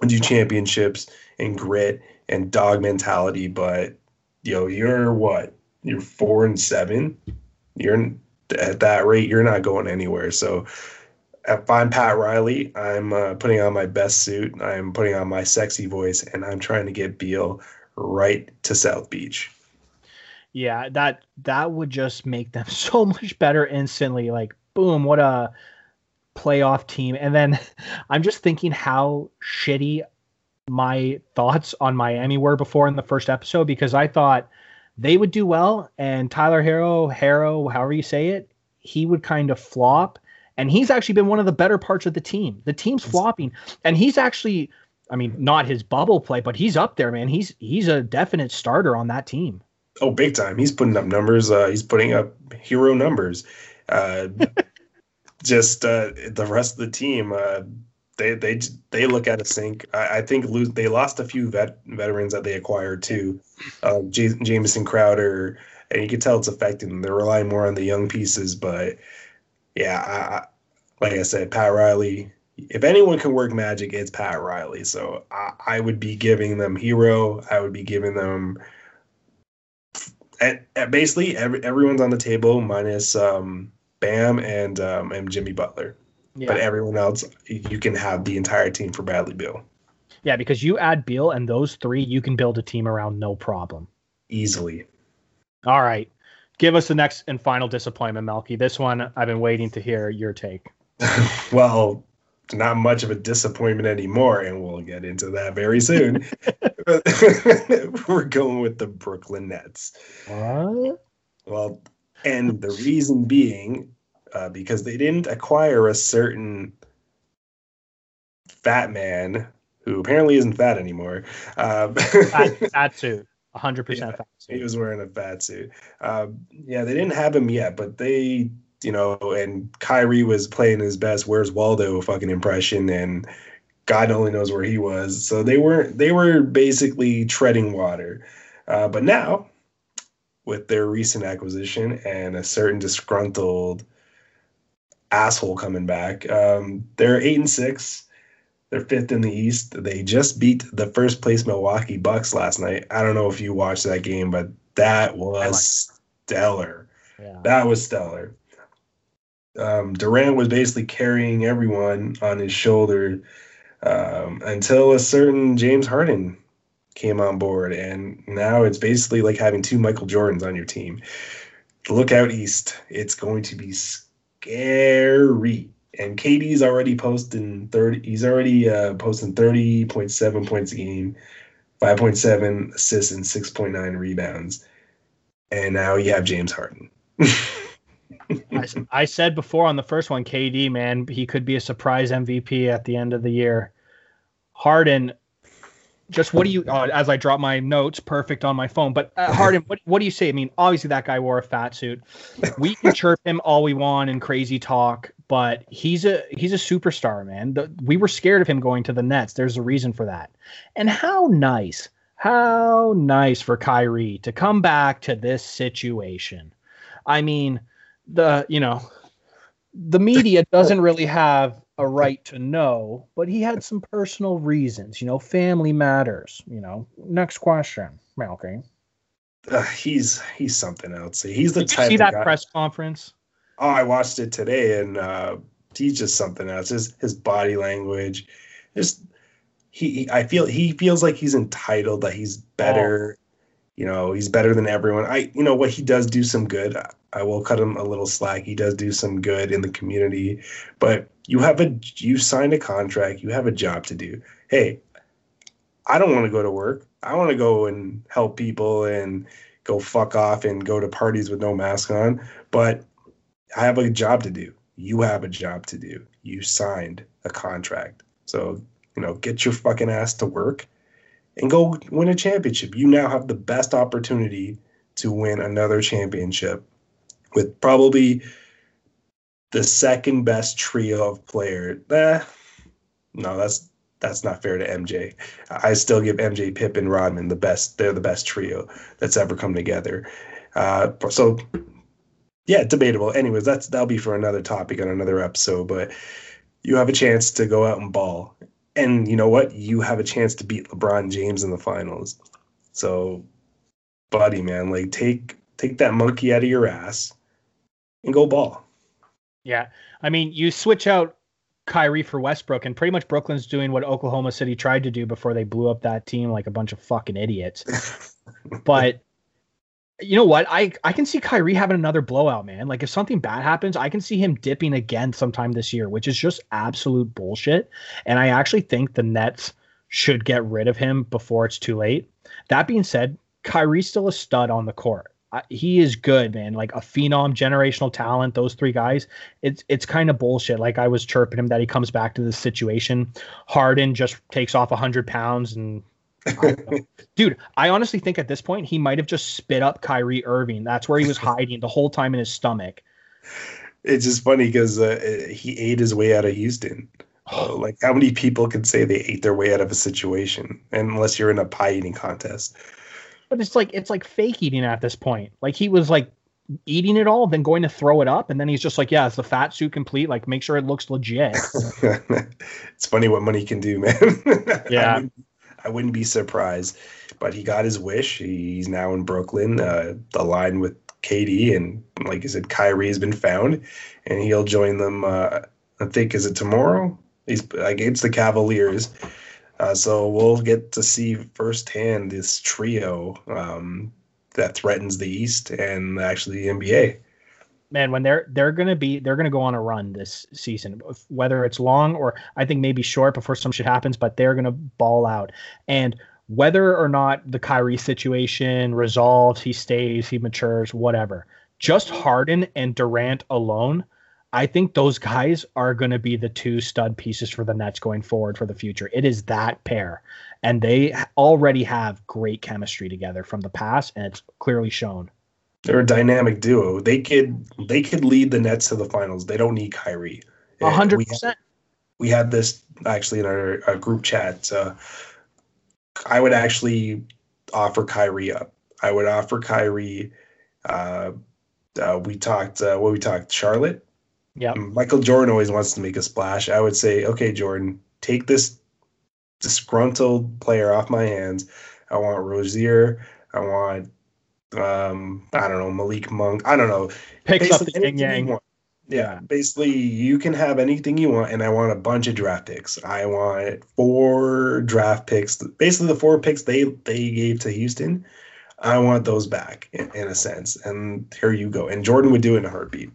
S2: wins you championships and grit and dog mentality, but yo, you're what? You're four and seven. You're at that rate, you're not going anywhere. So if I'm Pat Riley, I'm uh, putting on my best suit, I'm putting on my sexy voice, and I'm trying to get Beal right to South Beach.
S1: Yeah, that that would just make them so much better instantly. Like, boom, what a playoff team. And then I'm just thinking how shitty my thoughts on Miami were before in the first episode because I thought they would do well and Tyler Herro, Harrow, however you say it, he would kind of flop and he's actually been one of the better parts of the team. The team's flopping, and he's actually, I mean, not his bubble play, but he's up there, man. He's he's a definite starter on that team.
S2: Oh, big time! He's putting up numbers. Uh, he's putting up hero numbers. Uh, just uh, the rest of the team, uh, they they they look at a sink. I, I think lose, they lost a few vet, veterans that they acquired too. Uh, J- Jamison Crowder, and you can tell it's affecting them. They're relying more on the young pieces, but yeah, I, like I said, Pat Riley. If anyone can work magic, it's Pat Riley. So I, I would be giving them Herro. I would be giving them. At, at basically, every, everyone's on the table minus um, Bam and um, and Jimmy Butler. Yeah. But everyone else, you can have the entire team for Bradley Beal.
S1: Yeah, because you add Beal and those three, you can build a team around no problem.
S2: Easily.
S1: All right give us the next and final disappointment, Melky. This one I've been waiting to hear your take.
S2: well, not much of a disappointment anymore, and we'll get into that very soon. We're going with the Brooklyn Nets.
S1: What?
S2: Well, and the reason being uh, because they didn't acquire a certain fat man who apparently isn't fat anymore.
S1: Um, fat, fat suit hundred yeah, percent
S2: He was wearing a fat suit. Um, yeah, they didn't have him yet, but they, you know, and Kyrie was playing his best. Where's Waldo? Fucking impression, and God only knows where he was. So they were they were basically treading water. Uh, but now, with their recent acquisition and a certain disgruntled asshole coming back, um, they're eight and six. They're fifth in the East. They just beat the first place Milwaukee Bucks last night. I don't know if you watched that game, but that was stellar. Yeah. That was stellar. Um, Durant was basically carrying everyone on his shoulder um, until a certain James Harden came on board, and now it's basically like having two Michael Jordans on your team. Look out east; it's going to be scary and KD's already posting 30 he's already uh, posting 30.7 points a game 5.7 assists and 6.9 rebounds. And now you have James Harden.
S1: I, I, said before on the first one KD man he could be a surprise MVP at the end of the year. Harden just what do you uh, as I drop my notes perfect on my phone but uh, Harden what, what do you say? I mean obviously that guy wore a fat suit. We can chirp him all we want and crazy talk but he's a he's a superstar, man. The, we were scared of him going to the Nets. There's a reason for that. And how nice, how nice for Kyrie to come back to this situation. I mean, the you know, the media doesn't really have a right to know, but he had some personal reasons. You know, family matters. You know, next question, Malky.
S2: Uh, he's he's something else. He's the
S1: Did you see that
S2: guy-
S1: press conference?
S2: Oh, I watched it today, and uh, he's just something else. His his body language, just he, he- I feel he feels like he's entitled, that he's better. You know, he's better than everyone. I, you know, what he does do some good. I, I will cut him a little slack. He does do some good in the community, but you have a you signed a contract. You have a job to do. Hey, I don't want to go to work. I want to go and help people and go fuck off and go to parties with no mask on. But I have a job to do. You have a job to do. You signed a contract. So, you know, get your fucking ass to work and go win a championship. You now have the best opportunity to win another championship with probably the second best trio of players. Eh, no, that's that's not fair to MJ. I still give MJ, Pip, and Rodman the best. They're the best trio that's ever come together. Uh, so yeah, debatable. Anyways, that's that'll be for another topic on another episode. But you have a chance to go out and ball, and you know what? You have a chance to beat LeBron James in the finals. So, buddy, man, like take take that monkey out of your ass and go ball.
S1: Yeah. I mean, you switch out Kyrie for Westbrook, and pretty much Brooklyn's doing what Oklahoma City tried to do before they blew up that team like a bunch of fucking idiots. but you know what? I, I can see Kyrie having another blowout, man. Like if something bad happens, I can see him dipping again sometime this year, which is just absolute bullshit. And I actually think the Nets should get rid of him before it's too late. That being said, Kyrie's still a stud on the court. I, he is good, man. Like a phenom, generational talent. Those three guys. It's it's kind of bullshit. Like I was chirping him that he comes back to this situation. Harden just takes off hundred pounds and. I don't know. Dude, I honestly think at this point he might have just spit up Kyrie Irving. That's where he was hiding the whole time in his stomach.
S2: It's just funny because uh, he ate his way out of Houston. Uh, like how many people can say they ate their way out of a situation unless you're in a pie eating contest?
S1: But it's like it's like fake eating at this point. Like he was like eating it all, then going to throw it up, and then he's just like, "Yeah, is the fat suit complete? Like, make sure it looks legit."
S2: it's funny what money can do, man.
S1: Yeah.
S2: I wouldn't, I wouldn't be surprised. But he got his wish. He's now in Brooklyn, uh, aligned with KD, and like I said, Kyrie has been found, and he'll join them. Uh, I think is it tomorrow? He's against the Cavaliers. Uh, so we'll get to see firsthand this trio um, that threatens the East and actually the NBA.
S1: Man, when they're they're gonna be they're gonna go on a run this season, whether it's long or I think maybe short before some shit happens, but they're gonna ball out. And whether or not the Kyrie situation resolves, he stays, he matures, whatever. Just Harden and Durant alone, I think those guys are going to be the two stud pieces for the Nets going forward for the future. It is that pair. And they already have great chemistry together from the past, and it's clearly shown.
S2: They're a dynamic duo. They could they could lead the Nets to the finals. They don't need Kyrie.
S1: Hundred
S2: We-
S1: percent.
S2: We had this actually in our, our group chat. Uh, I would actually offer Kyrie up. I would offer Kyrie. Uh, uh, we talked. Uh, what we talked. Charlotte.
S1: Yep.
S2: Michael Jordan always wants to make a splash. I would say, okay, Jordan, take this disgruntled player off my hands. I want Rozier. I want, um, I don't know, Malik Monk. I don't know.
S1: Picks up the
S2: Basically
S1: yin yang.
S2: want. Yeah, basically, you can have anything you want, and I want a bunch of draft picks. I want four draft picks. Basically, the four picks they they gave to Houston. I want those back in, in a sense. And here you go. And Jordan would do it in a heartbeat.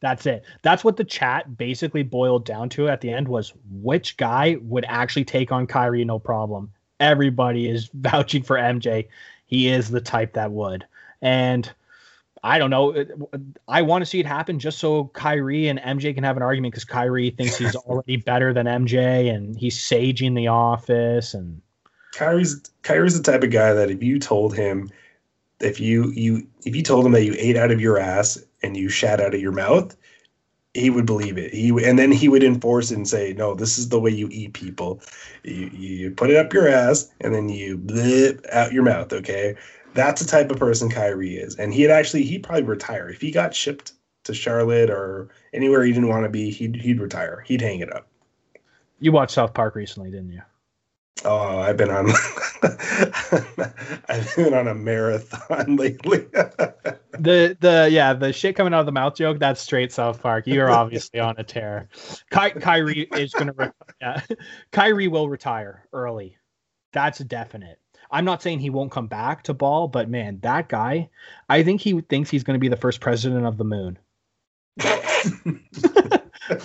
S1: That's it. That's what the chat basically boiled down to at the end was which guy would actually take on Kyrie no problem. Everybody is vouching for MJ. He is the type that would. And I don't know. I want to see it happen just so Kyrie and MJ can have an argument because Kyrie thinks he's already better than MJ and he's saging the office and
S2: Kyrie's Kyrie's the type of guy that if you told him if you you if you told him that you ate out of your ass and you shat out of your mouth, he would believe it. He and then he would enforce it and say, "No, this is the way you eat people. You you put it up your ass and then you blip out your mouth." Okay, that's the type of person Kyrie is, and he'd actually he'd probably retire if he got shipped to Charlotte or anywhere he didn't want to be. He'd he'd retire. He'd hang it up.
S1: You watched South Park recently, didn't you?
S2: Oh, I've been on I've been on a marathon lately.
S1: the the yeah, the shit coming out of the mouth joke, that's straight South Park. You're obviously on a tear. Ky- Kyrie is gonna re- yeah. Kyrie will retire early. That's definite. I'm not saying he won't come back to ball, but man, that guy, I think he thinks he's going to be the first president of the moon.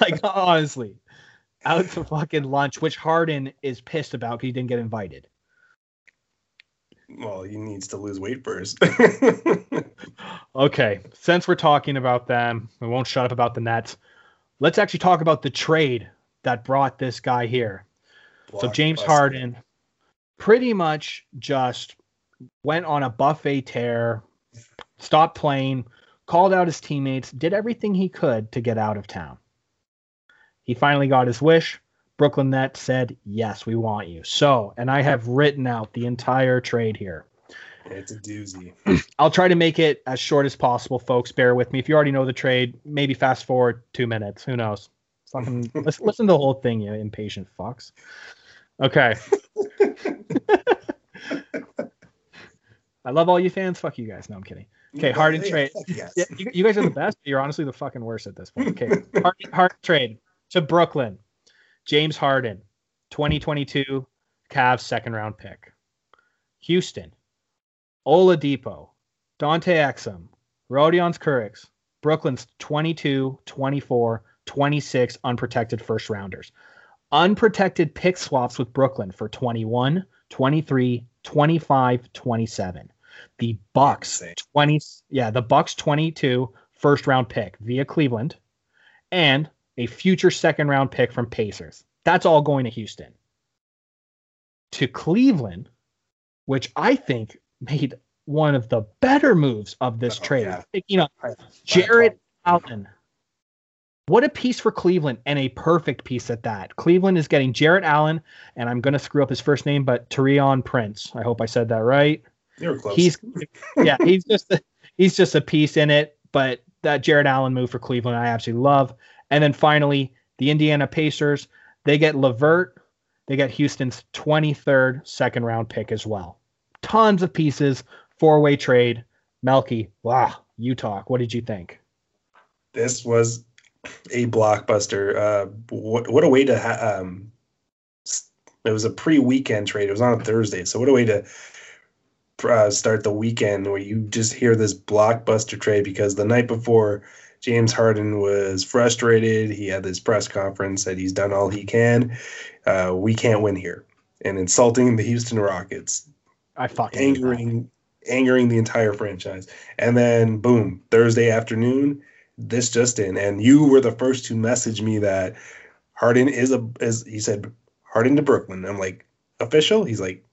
S1: like honestly, out to fucking lunch, which Harden is pissed about because he didn't get invited.
S2: Well, he needs to lose weight first.
S1: okay, since we're talking about them, we won't shut up about the Nets. Let's actually talk about the trade that brought this guy here. so James Harden pretty much just went on a buffet tear, stopped playing, called out his teammates, did everything he could to get out of town. He finally got his wish. Brooklyn Nets said, Yes, we want you. So, and I have written out the entire trade here.
S2: It's a doozy.
S1: I'll try to make it as short as possible, folks. Bear with me. If you already know the trade, maybe fast forward two minutes. Who knows? Fucking listen, listen to the whole thing, you impatient fucks. Okay. I love all you fans. Fuck you guys. No, I'm kidding. Okay, Harden yeah, trade. Yeah, you, you, guys are the best. You're honestly the fucking worst at this point. Okay, Harden, Harden trade to Brooklyn. James Harden, 2022 Cavs second round pick. Houston, Oladipo, Dante Exum, Rodions Kurucs, Brooklyn's 22, 24, 26 unprotected first rounders. Unprotected pick swaps with Brooklyn for 21, 23, 25, 27. The Bucks 20 yeah, the Bucks 22 first round pick via Cleveland and a future second round pick from Pacers. That's all going to Houston. To Cleveland, which I think made one of the better moves of this oh, trade. Yeah. Picking up Jarrett Allen. What a piece for Cleveland and a perfect piece at that. Cleveland is getting Jarrett Allen, and I'm going to screw up his first name, but Taurean Prince. I hope I said that right.
S2: You're close.
S1: He's yeah, he's just a, he's just a piece in it. But that Jarrett Allen move for Cleveland, I absolutely love. And then finally, the Indiana Pacers, they get LeVert, they get Houston's 23rd second round pick as well. Tons of pieces, four way trade. Melky, wow, you talk. What did you think?
S2: This was a blockbuster. Uh, what what a way to ha- um, it was a pre-weekend trade. It was on a Thursday, so what a way to uh, start the weekend where you just hear this blockbuster trade because the night before James Harden was frustrated. He had this press conference that he's done all he can. Uh, we can't win here, and insulting the Houston Rockets.
S1: I fucking
S2: angering, angering the entire franchise. And then boom, Thursday afternoon, this just in, and you were the first to message me that Harden is a as he said Harden to Brooklyn. I'm like official. He's like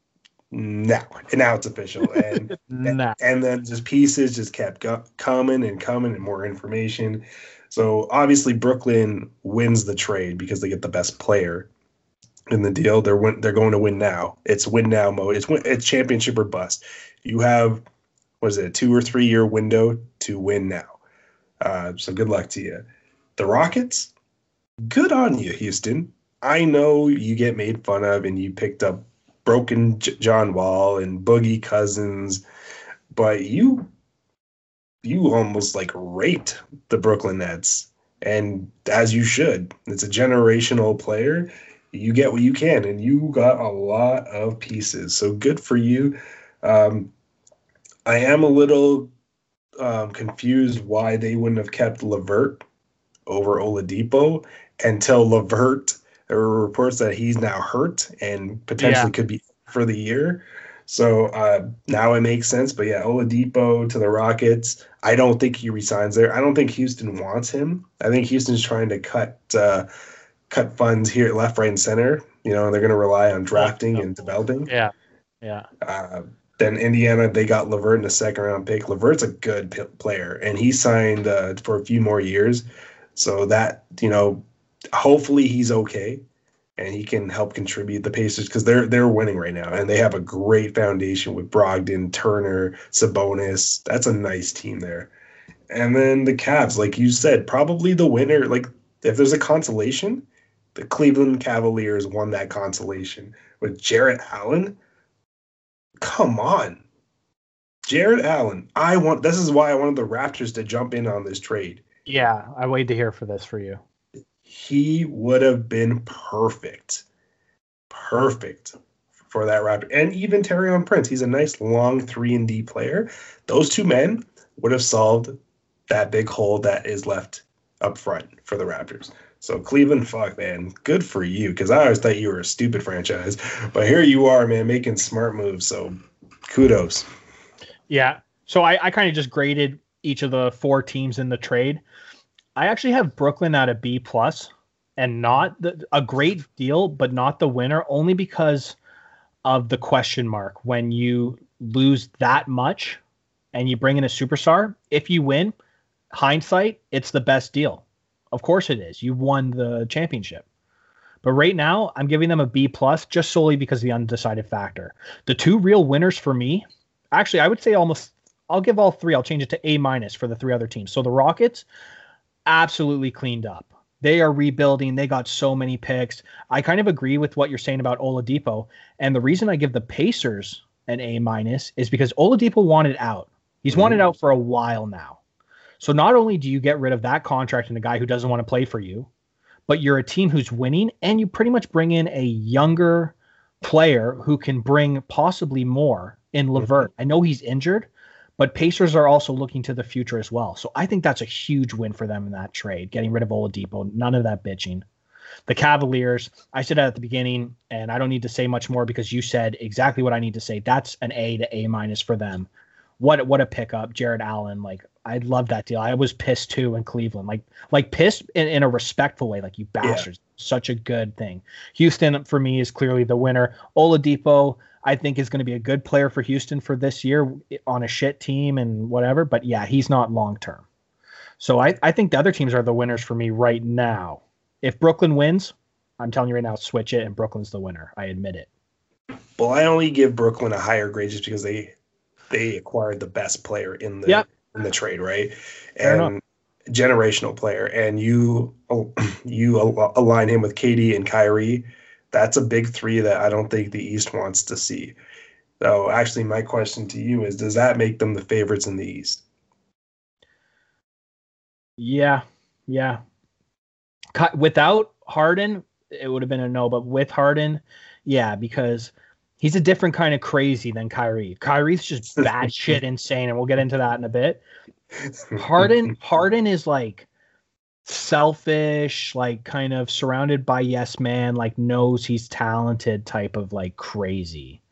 S2: now and now it's official. And nah. and then just pieces just kept go- coming and coming and more information. So obviously brooklyn wins the trade because they get the best player in the deal. They're win- they're going to win now. It's win now mode it's win- it's championship or bust. You have was it a two or three year window to win now uh, so good luck to you the rockets good on you houston i know you get made fun of and you picked up broken J- John Wall and Boogie Cousins, but you you almost like raped the Brooklyn Nets, and as you should. It's a generational player. You get what you can, and you got a lot of pieces. So good for you. Um, I am a little um, confused why they wouldn't have kept LeVert over Oladipo until LeVert. there were reports that he's now hurt and potentially yeah. could be for the year. So uh, now it makes sense. But yeah, Oladipo to the Rockets. I don't think he resigns there. I don't think Houston wants him. I think Houston's trying to cut uh, cut funds here, left, right, and center. You know, and they're going to rely on drafting and developing.
S1: Yeah, yeah. Uh,
S2: then Indiana, they got LeVert in the second round pick. LeVert's a good p- player, and he signed uh, for a few more years. So that you know, hopefully he's okay and he can help contribute the Pacers because they're they're winning right now and they have a great foundation with Brogdon, Turner, Sabonis. That's a nice team there. And then the Cavs, like you said, probably the winner. Like if there's a consolation, the Cleveland Cavaliers won that consolation with Jarrett Allen. Come on. Jarrett Allen. I want this is why I wanted the Raptors to jump in on this trade.
S1: Yeah, I waited to hear for this for you.
S2: He would have been perfect. Perfect for that Raptor. And even Taurean Prince. He's a nice long 3 and D player. Those two men would have solved that big hole that is left up front for the Raptors. So Cleveland, fuck man, good for you. Because I always thought you were a stupid franchise, but here you are, man, making smart moves. So kudos.
S1: Yeah. So I, I kind of just graded each of the four teams in the trade. I actually have Brooklyn at a B plus, and not the, a great deal, but not the winner, only because of the question mark. When you lose that much, and you bring in a superstar, if you win, hindsight, it's the best deal. Of course it is. You won the championship. But right now, I'm giving them a B plus just solely because of the undecided factor. The two real winners for me, actually, I would say almost. I'll give all three. I'll change it to A minus for the three other teams. So the Rockets, absolutely cleaned up. They are rebuilding. They got so many picks. I kind of agree with what you're saying about Oladipo. And the reason I give the Pacers an A minus is because Oladipo wanted out. He's mm-hmm. wanted out for a while now. So not only do you get rid of that contract and a guy who doesn't want to play for you, but you're a team who's winning and you pretty much bring in a younger player who can bring possibly more in mm-hmm. LeVert. I know he's injured, but Pacers are also looking to the future as well. So I think that's a huge win for them in that trade, getting rid of Oladipo. None of that bitching. The Cavaliers, I said at the beginning, and I don't need to say much more because you said exactly what I need to say. That's an A to A minus for them. What what a pickup, Jarrett Allen. Like I love that deal. I was pissed too in Cleveland, like like pissed in, in a respectful way, like you bastards. Yeah. Such a good thing. Houston for me is clearly the winner. Oladipo, I think is going to be a good player for Houston for this year on a shit team and whatever. But yeah, he's not long term. So I, I think the other teams are the winners for me right now. If Brooklyn wins, I'm telling you right now, switch it and Brooklyn's the winner. I admit it.
S2: Well, I only give Brooklyn a higher grade just because they they acquired the best player in the yep in the trade, right? And generational player, and you oh, you align him with KD and Kyrie. That's a big three that I don't think the East wants to see. So, actually, my question to you is: Does that make them the favorites in the East?
S1: Yeah, yeah. Without Harden, it would have been a no, but with Harden, yeah, because he's a different kind of crazy than Kyrie. Kyrie's just bad shit insane, and we'll get into that in a bit. Harden, Harden is like selfish, like kind of surrounded by yes man, like knows he's talented type of like crazy.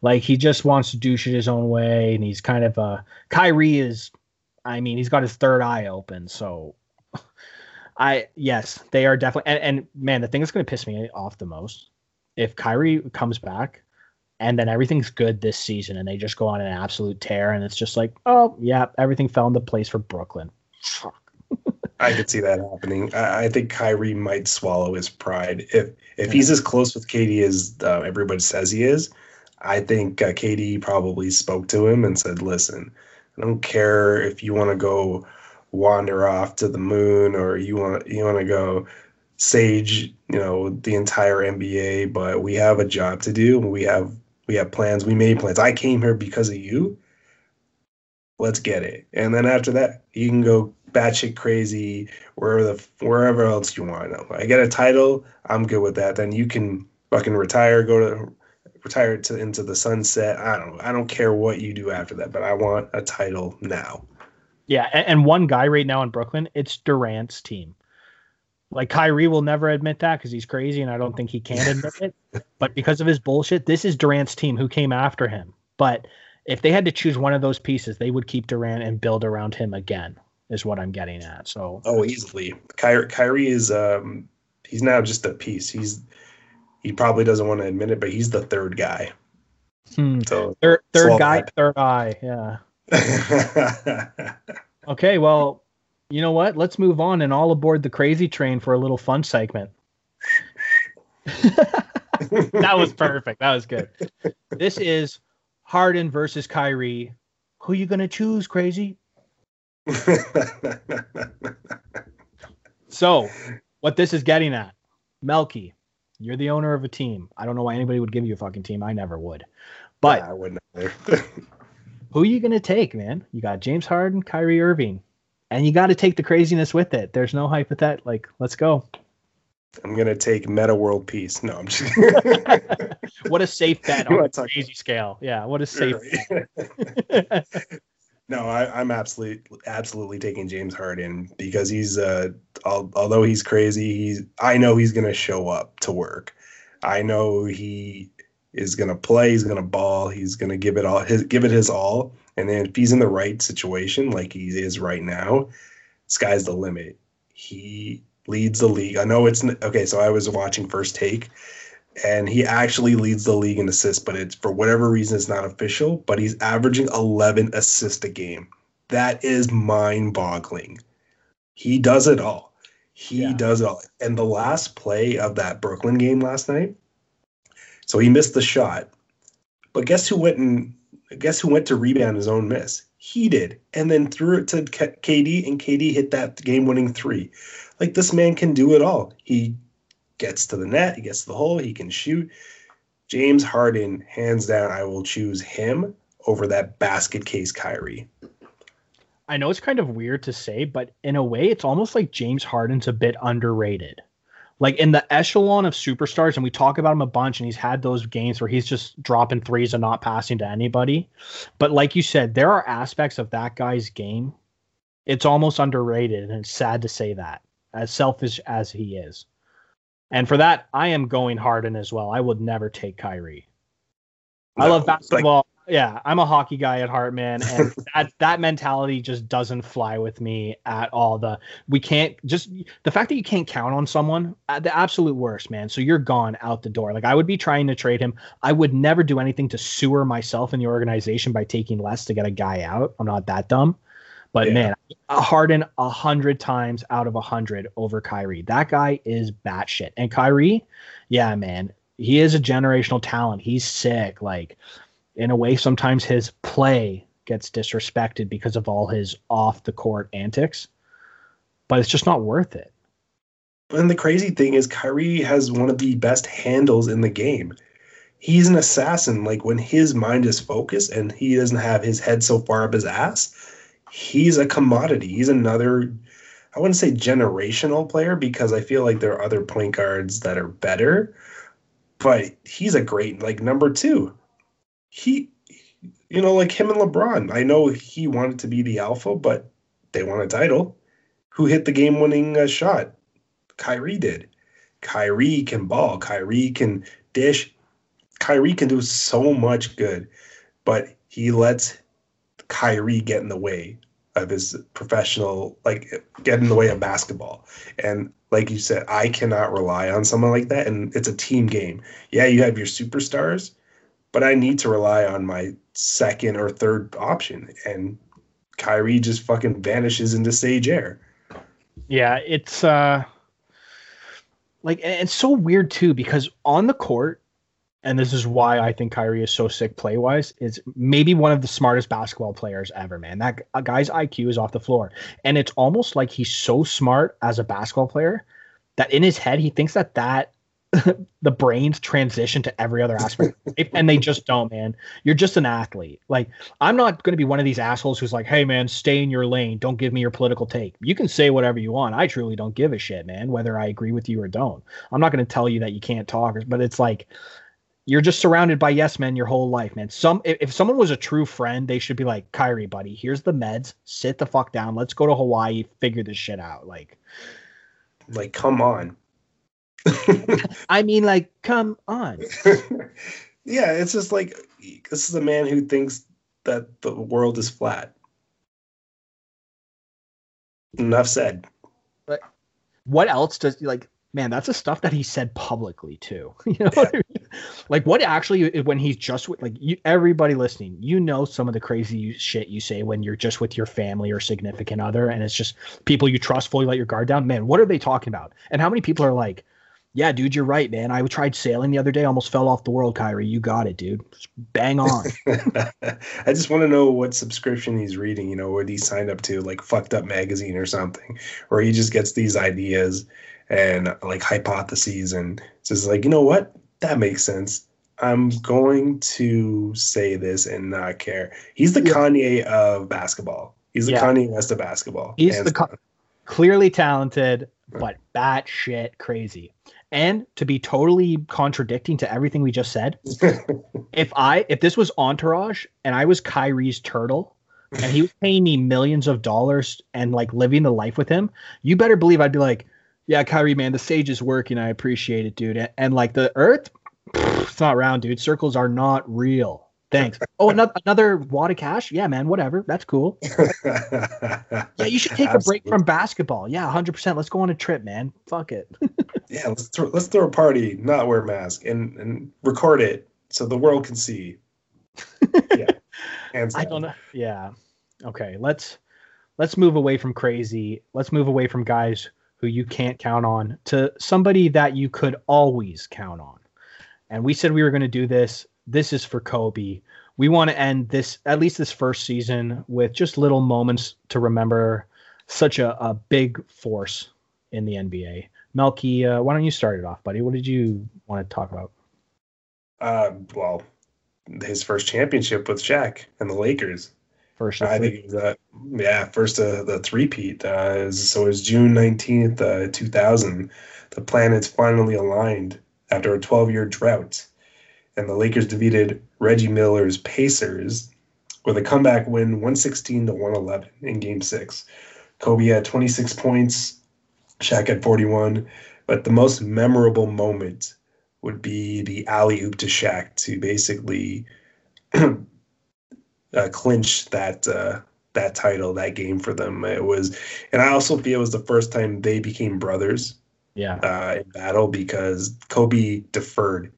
S1: Like he just wants to do shit his own way, and he's kind of a Kyrie is. I mean, he's got his third eye open, so I yes, they are definitely. And, and man, the thing that's going to piss me off the most if Kyrie comes back and then everything's good this season and they just go on an absolute tear and it's just like oh. yeah everything fell into place for brooklyn.
S2: I could see that happening. I, I, think kyrie might swallow his pride. If if yeah. he's as close with KD as uh, everybody says he is i think uh, KD probably spoke to him and said listen i don't care if you want to go wander off to the moon or you want you want to go sage you know the entire nba but we have a job to do. And we have we have plans. We made plans. I came here because of you. Let's get it. And then after that, you can go batshit crazy wherever the wherever else you want. I get a title. I'm good with that. Then you can fucking retire. Go to retire to into the sunset. I don't. I don't care what you do after that. But I want a title now.
S1: Yeah, and, and one guy right now in Brooklyn, it's Durant's team. Like Kyrie will never admit that because he's crazy, and I don't think he can admit it. But because of his bullshit, this is Durant's team who came after him. But if they had to choose one of those pieces, they would keep Durant and build around him again. Is what I'm getting at. So
S2: oh, easily. Kyrie, Kyrie is um he's now just a piece. He's he probably doesn't want to admit it, but he's the third guy.
S1: Hmm. So third, third guy, third eye. Yeah. okay, well, You know what? Let's move on and all aboard the crazy train for a little fun segment. that was perfect. That was good. This is Harden versus Kyrie. Who you gonna choose, crazy? so, what this is getting at, Melky, you're the owner of a team. I don't know why anybody would give you a fucking team. I never would. But
S2: Yeah, I wouldn't either.
S1: who are you gonna take, man? You got James Harden, Kyrie Irving, and you got to take the craziness with it. There's no hypothet. Like, let's go.
S2: I'm gonna take Metta World Peace. No, I'm just
S1: What a safe bet on a crazy scale. Yeah, what a safe.
S2: Right. no, I, I'm absolutely absolutely taking James Harden because he's uh al- although he's crazy, he's I know he's gonna show up to work. I know he is gonna play, he's gonna ball, he's gonna give it all his give it his all. And then if he's in the right situation like he is right now, sky's the limit. He leads the league. I know it's okay, so I was watching first take and he actually leads the league in assists, but it's for whatever reason it's not official. But he's averaging 11 assists a game. That is mind-boggling. He does it all. He
S1: Yeah.
S2: does it all. And the last play of that Brooklyn game last night, so he missed the shot. But guess who went and guess who went to rebound his own miss? He did, and then threw it to KD, and KD hit that game-winning three. Like this man can do it all. He gets to the net, he gets to the hole, he can shoot. James Harden, hands down, I will choose him over that basket case Kyrie.
S1: I know it's kind of weird to say, but in a way, it's almost like James Harden's a bit underrated. Like in the echelon of superstars, and we talk about him a bunch, and he's had those games where he's just dropping threes and not passing to anybody. But like you said, there are aspects of that guy's game. It's almost underrated, and it's sad to say that, as selfish as he is. And for that, I am going Harden as well. I would never take Kyrie. I
S2: No,
S1: love
S2: like-
S1: basketball. Yeah, I'm a hockey guy at heart, man, and that that mentality just doesn't fly with me at all. The we can't just the fact that you can't count on someone, uh, the absolute worst, man. So you're gone out the door. Like I would be trying to trade him. I would never do anything to sewer myself in the organization by taking less to get a guy out. I'm not that dumb. But
S2: Yeah.
S1: man, Harden a hundred times out of a hundred over Kyrie. That guy is batshit. And Kyrie, yeah, man, he is a generational talent. He's sick. Like in a way, sometimes his play gets disrespected because of all his off the court antics. But it's just not worth it.
S2: And the crazy thing is, Kyrie has one of the best handles in the game. He's an assassin. Like when his mind is focused and he doesn't have his head so far up his ass, he's a commodity. He's another, I wouldn't say generational player because I feel like there are other point guards that are better, but he's a great, like number two. He, you know, like him and LeBron. I know he wanted to be the alpha, but they won a title. Who hit the game winning uh, shot? Kyrie did. Kyrie can ball. Kyrie can dish. Kyrie can do so much good, but he lets Kyrie get in the way of his professional, like get in the way of basketball. And like you said, I cannot rely on someone like that. And it's a team game. Yeah, you have your superstars, but I need to rely on my second or third option. And Kyrie just fucking vanishes into sage air.
S1: Yeah, it's uh like it's so weird too because on the court, and this is why I think Kyrie is so sick play wise, is maybe one of the smartest basketball players ever, man. That guy's IQ is off the floor. And it's almost like he's so smart as a basketball player that in his head he thinks that that the brains transition to every other aspect and they just don't man. You're just an athlete. Like i'm not going to be one of these assholes who's like hey man stay in your lane. Don't give me your political take. You can say whatever you want. I truly don't give a shit man whether i agree with you or don't. I'm not going to tell you that you can't talk but it's like you're just surrounded by yes men your whole life man. Some if, if someone was a true friend they should be like kyrie buddy here's the meds. Sit the fuck down. Let's go to hawaii. Figure this shit out. Like
S2: Like, come on.
S1: i mean like come on
S2: yeah, it's just like this is a man who thinks that the world is flat. Enough said.
S1: But what else does like man that's the stuff that he said publicly too you know what I mean? Like what actually when he's just with like you, everybody listening, you know some of the crazy shit you say when you're just with your family or significant other, and it's just people you trust fully let your guard down. Man, what are they talking about? And how many people are like, "Yeah, dude, you're right, man. I tried sailing the other day, almost fell off the world, Kyrie. You got it, dude. Just bang on."
S2: I just want to know what subscription he's reading. You know, what he signed up to, like Fucked Up Magazine or something, where he just gets these ideas and like hypotheses and says like, you know what, that makes sense. I'm going to say this and not care. He's the yeah. Kanye of basketball. He's the yeah. Kanye West of basketball.
S1: He's the co- clearly talented, but batshit crazy. And to be totally contradicting to everything we just said, if I if this was Entourage and I was Kyrie's turtle and he was paying me millions of dollars and like living the life with him, you better believe I'd be like, yeah, Kyrie, man, the sage is working. I appreciate it, dude. And, and like the Earth, it's not round, dude. Circles are not real. Thanks. Oh, another another wad of cash. Yeah, man. Whatever. That's cool. yeah, you should take Absolutely. a break from basketball. Yeah, hundred percent. Let's go on a trip, man. Fuck it.
S2: yeah, let's throw let's throw a party, not wear a mask, and and record it so the world can see.
S1: yeah. I don't know. Yeah. Okay. Let's let's move away from crazy. Let's move away from guys who you can't count on to somebody that you could always count on. And we said we were going to do this. This is for Kobe. We want to end this, at least this first season, with just little moments to remember such a, a big force in the NBA. Melky, uh, why don't you start it off, buddy? What did you want to talk about?
S2: Uh, well, his first championship with Shaq and the Lakers. First, I think it was uh, yeah, first uh, the three-peat. Uh, so it was June nineteenth, uh, two thousand. The planets finally aligned after a twelve-year drought, and the Lakers defeated Reggie Miller's Pacers with a comeback win, one sixteen to one eleven in Game Six. Kobe had twenty six points, Shaq had forty one, but the most memorable moment would be the alley oop to Shaq to basically uh, clinch that uh, that title, that game for them. It was, and I also feel it was the first time they became brothers.
S1: Yeah.
S2: Uh, in battle because Kobe deferred,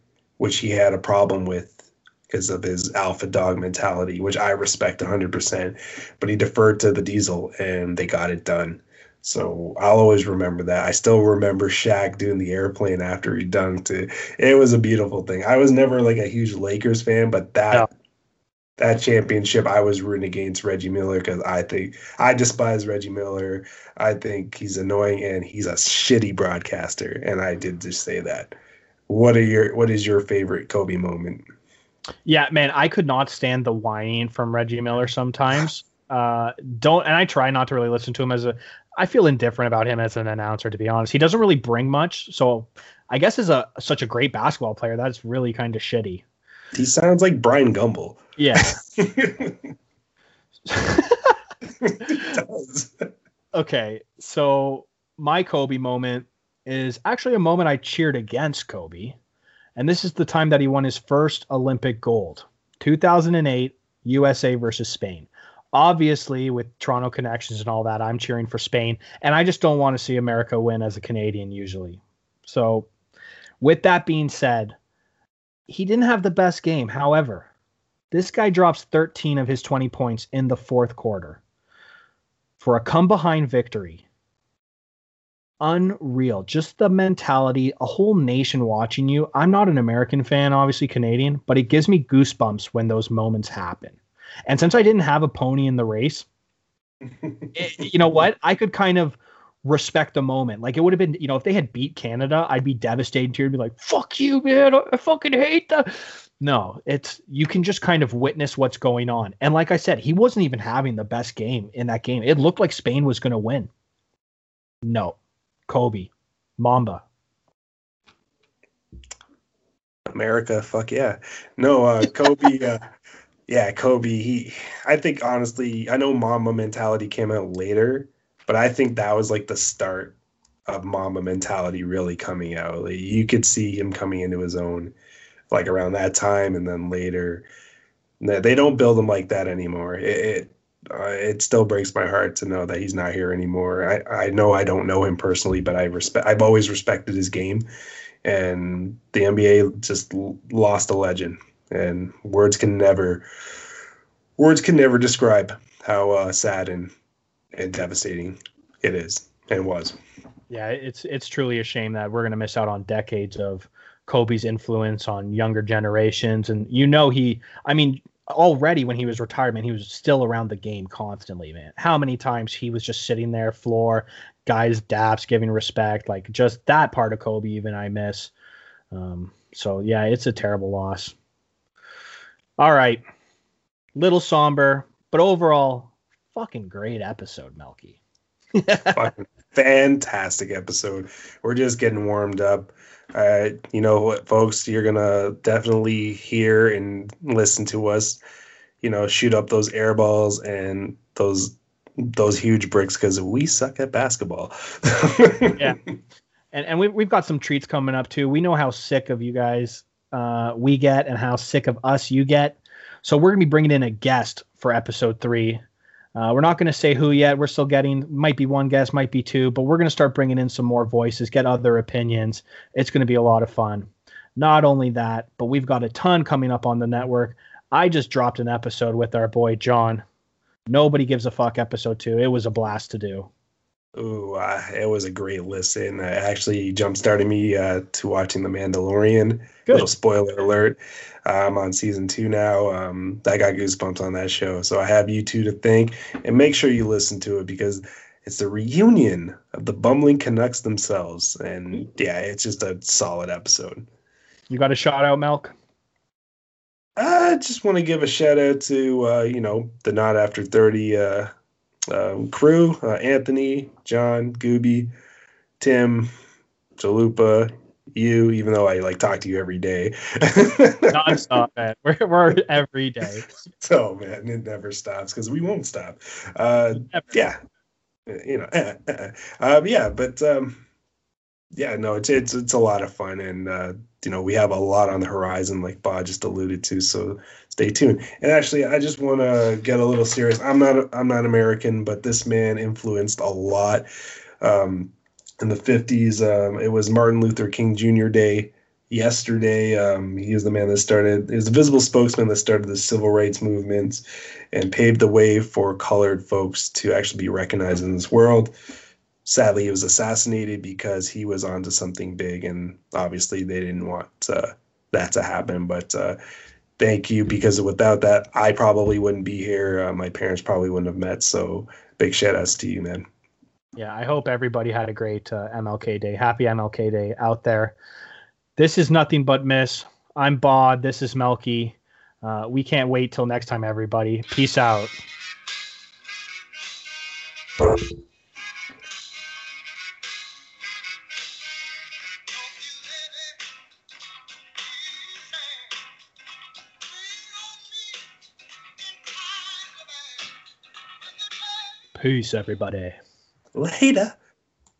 S2: which he had a problem with because of his alpha dog mentality, which I respect 100%. But he deferred to the Diesel, and they got it done. So I'll always remember that. I still remember Shaq doing the airplane after he dunked it. It was a beautiful thing. I was never like a huge Lakers fan, but that that championship, I was rooting against Reggie Miller because I think I despise Reggie Miller. I think he's annoying and he's a shitty broadcaster. And I did just say that. What are your What is your favorite Kobe moment?
S1: Yeah, man, I could not stand the whining from Reggie Miller sometimes. Uh, don't, and I try not to really listen to him as a. I feel indifferent about him as an announcer, to be honest. He doesn't really bring much, so I guess as a such a great basketball player, that's really kind of shitty.
S2: He sounds like Bryant Gumbel.
S1: Yeah. okay, so my Kobe moment is actually a moment I cheered against Kobe. And this is the time that he won his first Olympic gold 2008 USA versus Spain. Obviously, with Toronto connections and all that, I'm cheering for Spain. And I just don't want to see America win as a Canadian usually. So, with that being said, he didn't have the best game. However, this guy drops 13 of his 20 points in the fourth quarter for a come behind victory. Unreal. Just the mentality, a whole nation watching you. I'm not an American fan, obviously Canadian, but it gives me goosebumps when those moments happen. And since I didn't have a pony in the race, it, eh, you know what? I could kind of respect the moment. Like it would have been, you know, if they had beat Canada, I'd be devastated to be like, "Fuck you, man! I fucking hate the." No, it's you can just kind of witness what's going on. And like I said, he wasn't even having the best game in that game. It looked like Spain was going to win. No, Kobe, Mamba.
S2: America, fuck yeah. No, uh, Kobe. uh, yeah, Kobe. He, I think honestly, I know Mamba mentality came out later but I think that was like the start of Mamba mentality really coming out. Like, you could see him coming into his own, like around that time, and then later. They don't build him like that anymore. It, it uh, it still breaks my heart to know that he's not here anymore. I, I know I don't know him personally, but I respect. I've always respected his game, and the NBA just lost a legend. And words can never, words can never describe how uh, sad and and devastating it is and was.
S1: Yeah, it's it's truly a shame that we're gonna miss out on decades of Kobe's influence on younger generations. And you know, he, I mean, already when he was retired, man, he was still around the game constantly, man. How many times he was just sitting there, floor, guys, daps, giving respect, like just that part of Kobe, even I miss. Um, so yeah, it's a terrible loss. All right, little somber, but overall, fucking great episode, Melky.
S2: fantastic episode. We're just getting warmed up. Uh, you know what, folks, you're gonna definitely hear and listen to us. You know, shoot up those air balls and those those huge bricks because we suck at basketball.
S1: yeah, and and we, we've got some treats coming up too. We know how sick of you guys uh, we get and how sick of us you get. So we're gonna be bringing in a guest for episode three. Uh, we're not going to say who yet. We're still getting, might be one guest, might be two, but we're going to start bringing in some more voices, get other opinions. It's going to be a lot of fun. Not only that, but we've got a ton coming up on the network. I just dropped an episode with our boy John. Nobody gives a fuck episode two. It was a blast to do.
S2: Ooh, uh, it was a great listen. It actually jump started me uh, to watching The Mandalorian. Good. Little spoiler alert. I'm on season two now. Um, I got goosebumps on that show. So I have you two to thank. And make sure you listen to it because it's the reunion of the bumbling Canucks themselves. And yeah, it's just a solid episode.
S1: You got a shout out, Melk?
S2: I just want to give a shout out to, uh, you know, the Not After 30 uh, um, crew uh, Anthony, John, Gooby, Tim, Chalupa, you, even though I like talk to you every day.
S1: Nonstop, man. We're, we're every day.
S2: So, man, it never stops because we won't stop. Uh, yeah. You know, uh, uh, uh, yeah, but um, yeah, no, it's, it's, it's a lot of fun. And, uh, you know, we have a lot on the horizon, like Bob just alluded to. So stay tuned. And actually, I just want to get a little serious. I'm not I'm not American, but this man influenced a lot. Um, in the 50s, um, it was Martin Luther King Jr. Day yesterday. Um, he was the man that started, he was the visible spokesman that started the civil rights movement and paved the way for colored folks to actually be recognized in this world sadly he was assassinated because he was onto something big and obviously they didn't want uh, that to happen but uh, thank you because without that i probably wouldn't be here. Uh, my parents probably wouldn't have met so big shout outs to you man.
S1: Yeah i hope everybody had a great uh, mlk day. Happy mlk day out there. This is nothing but miss. I'm Bob. This is melky. Uh, we can't wait till next time everybody. Peace out Peace, everybody.
S2: Later.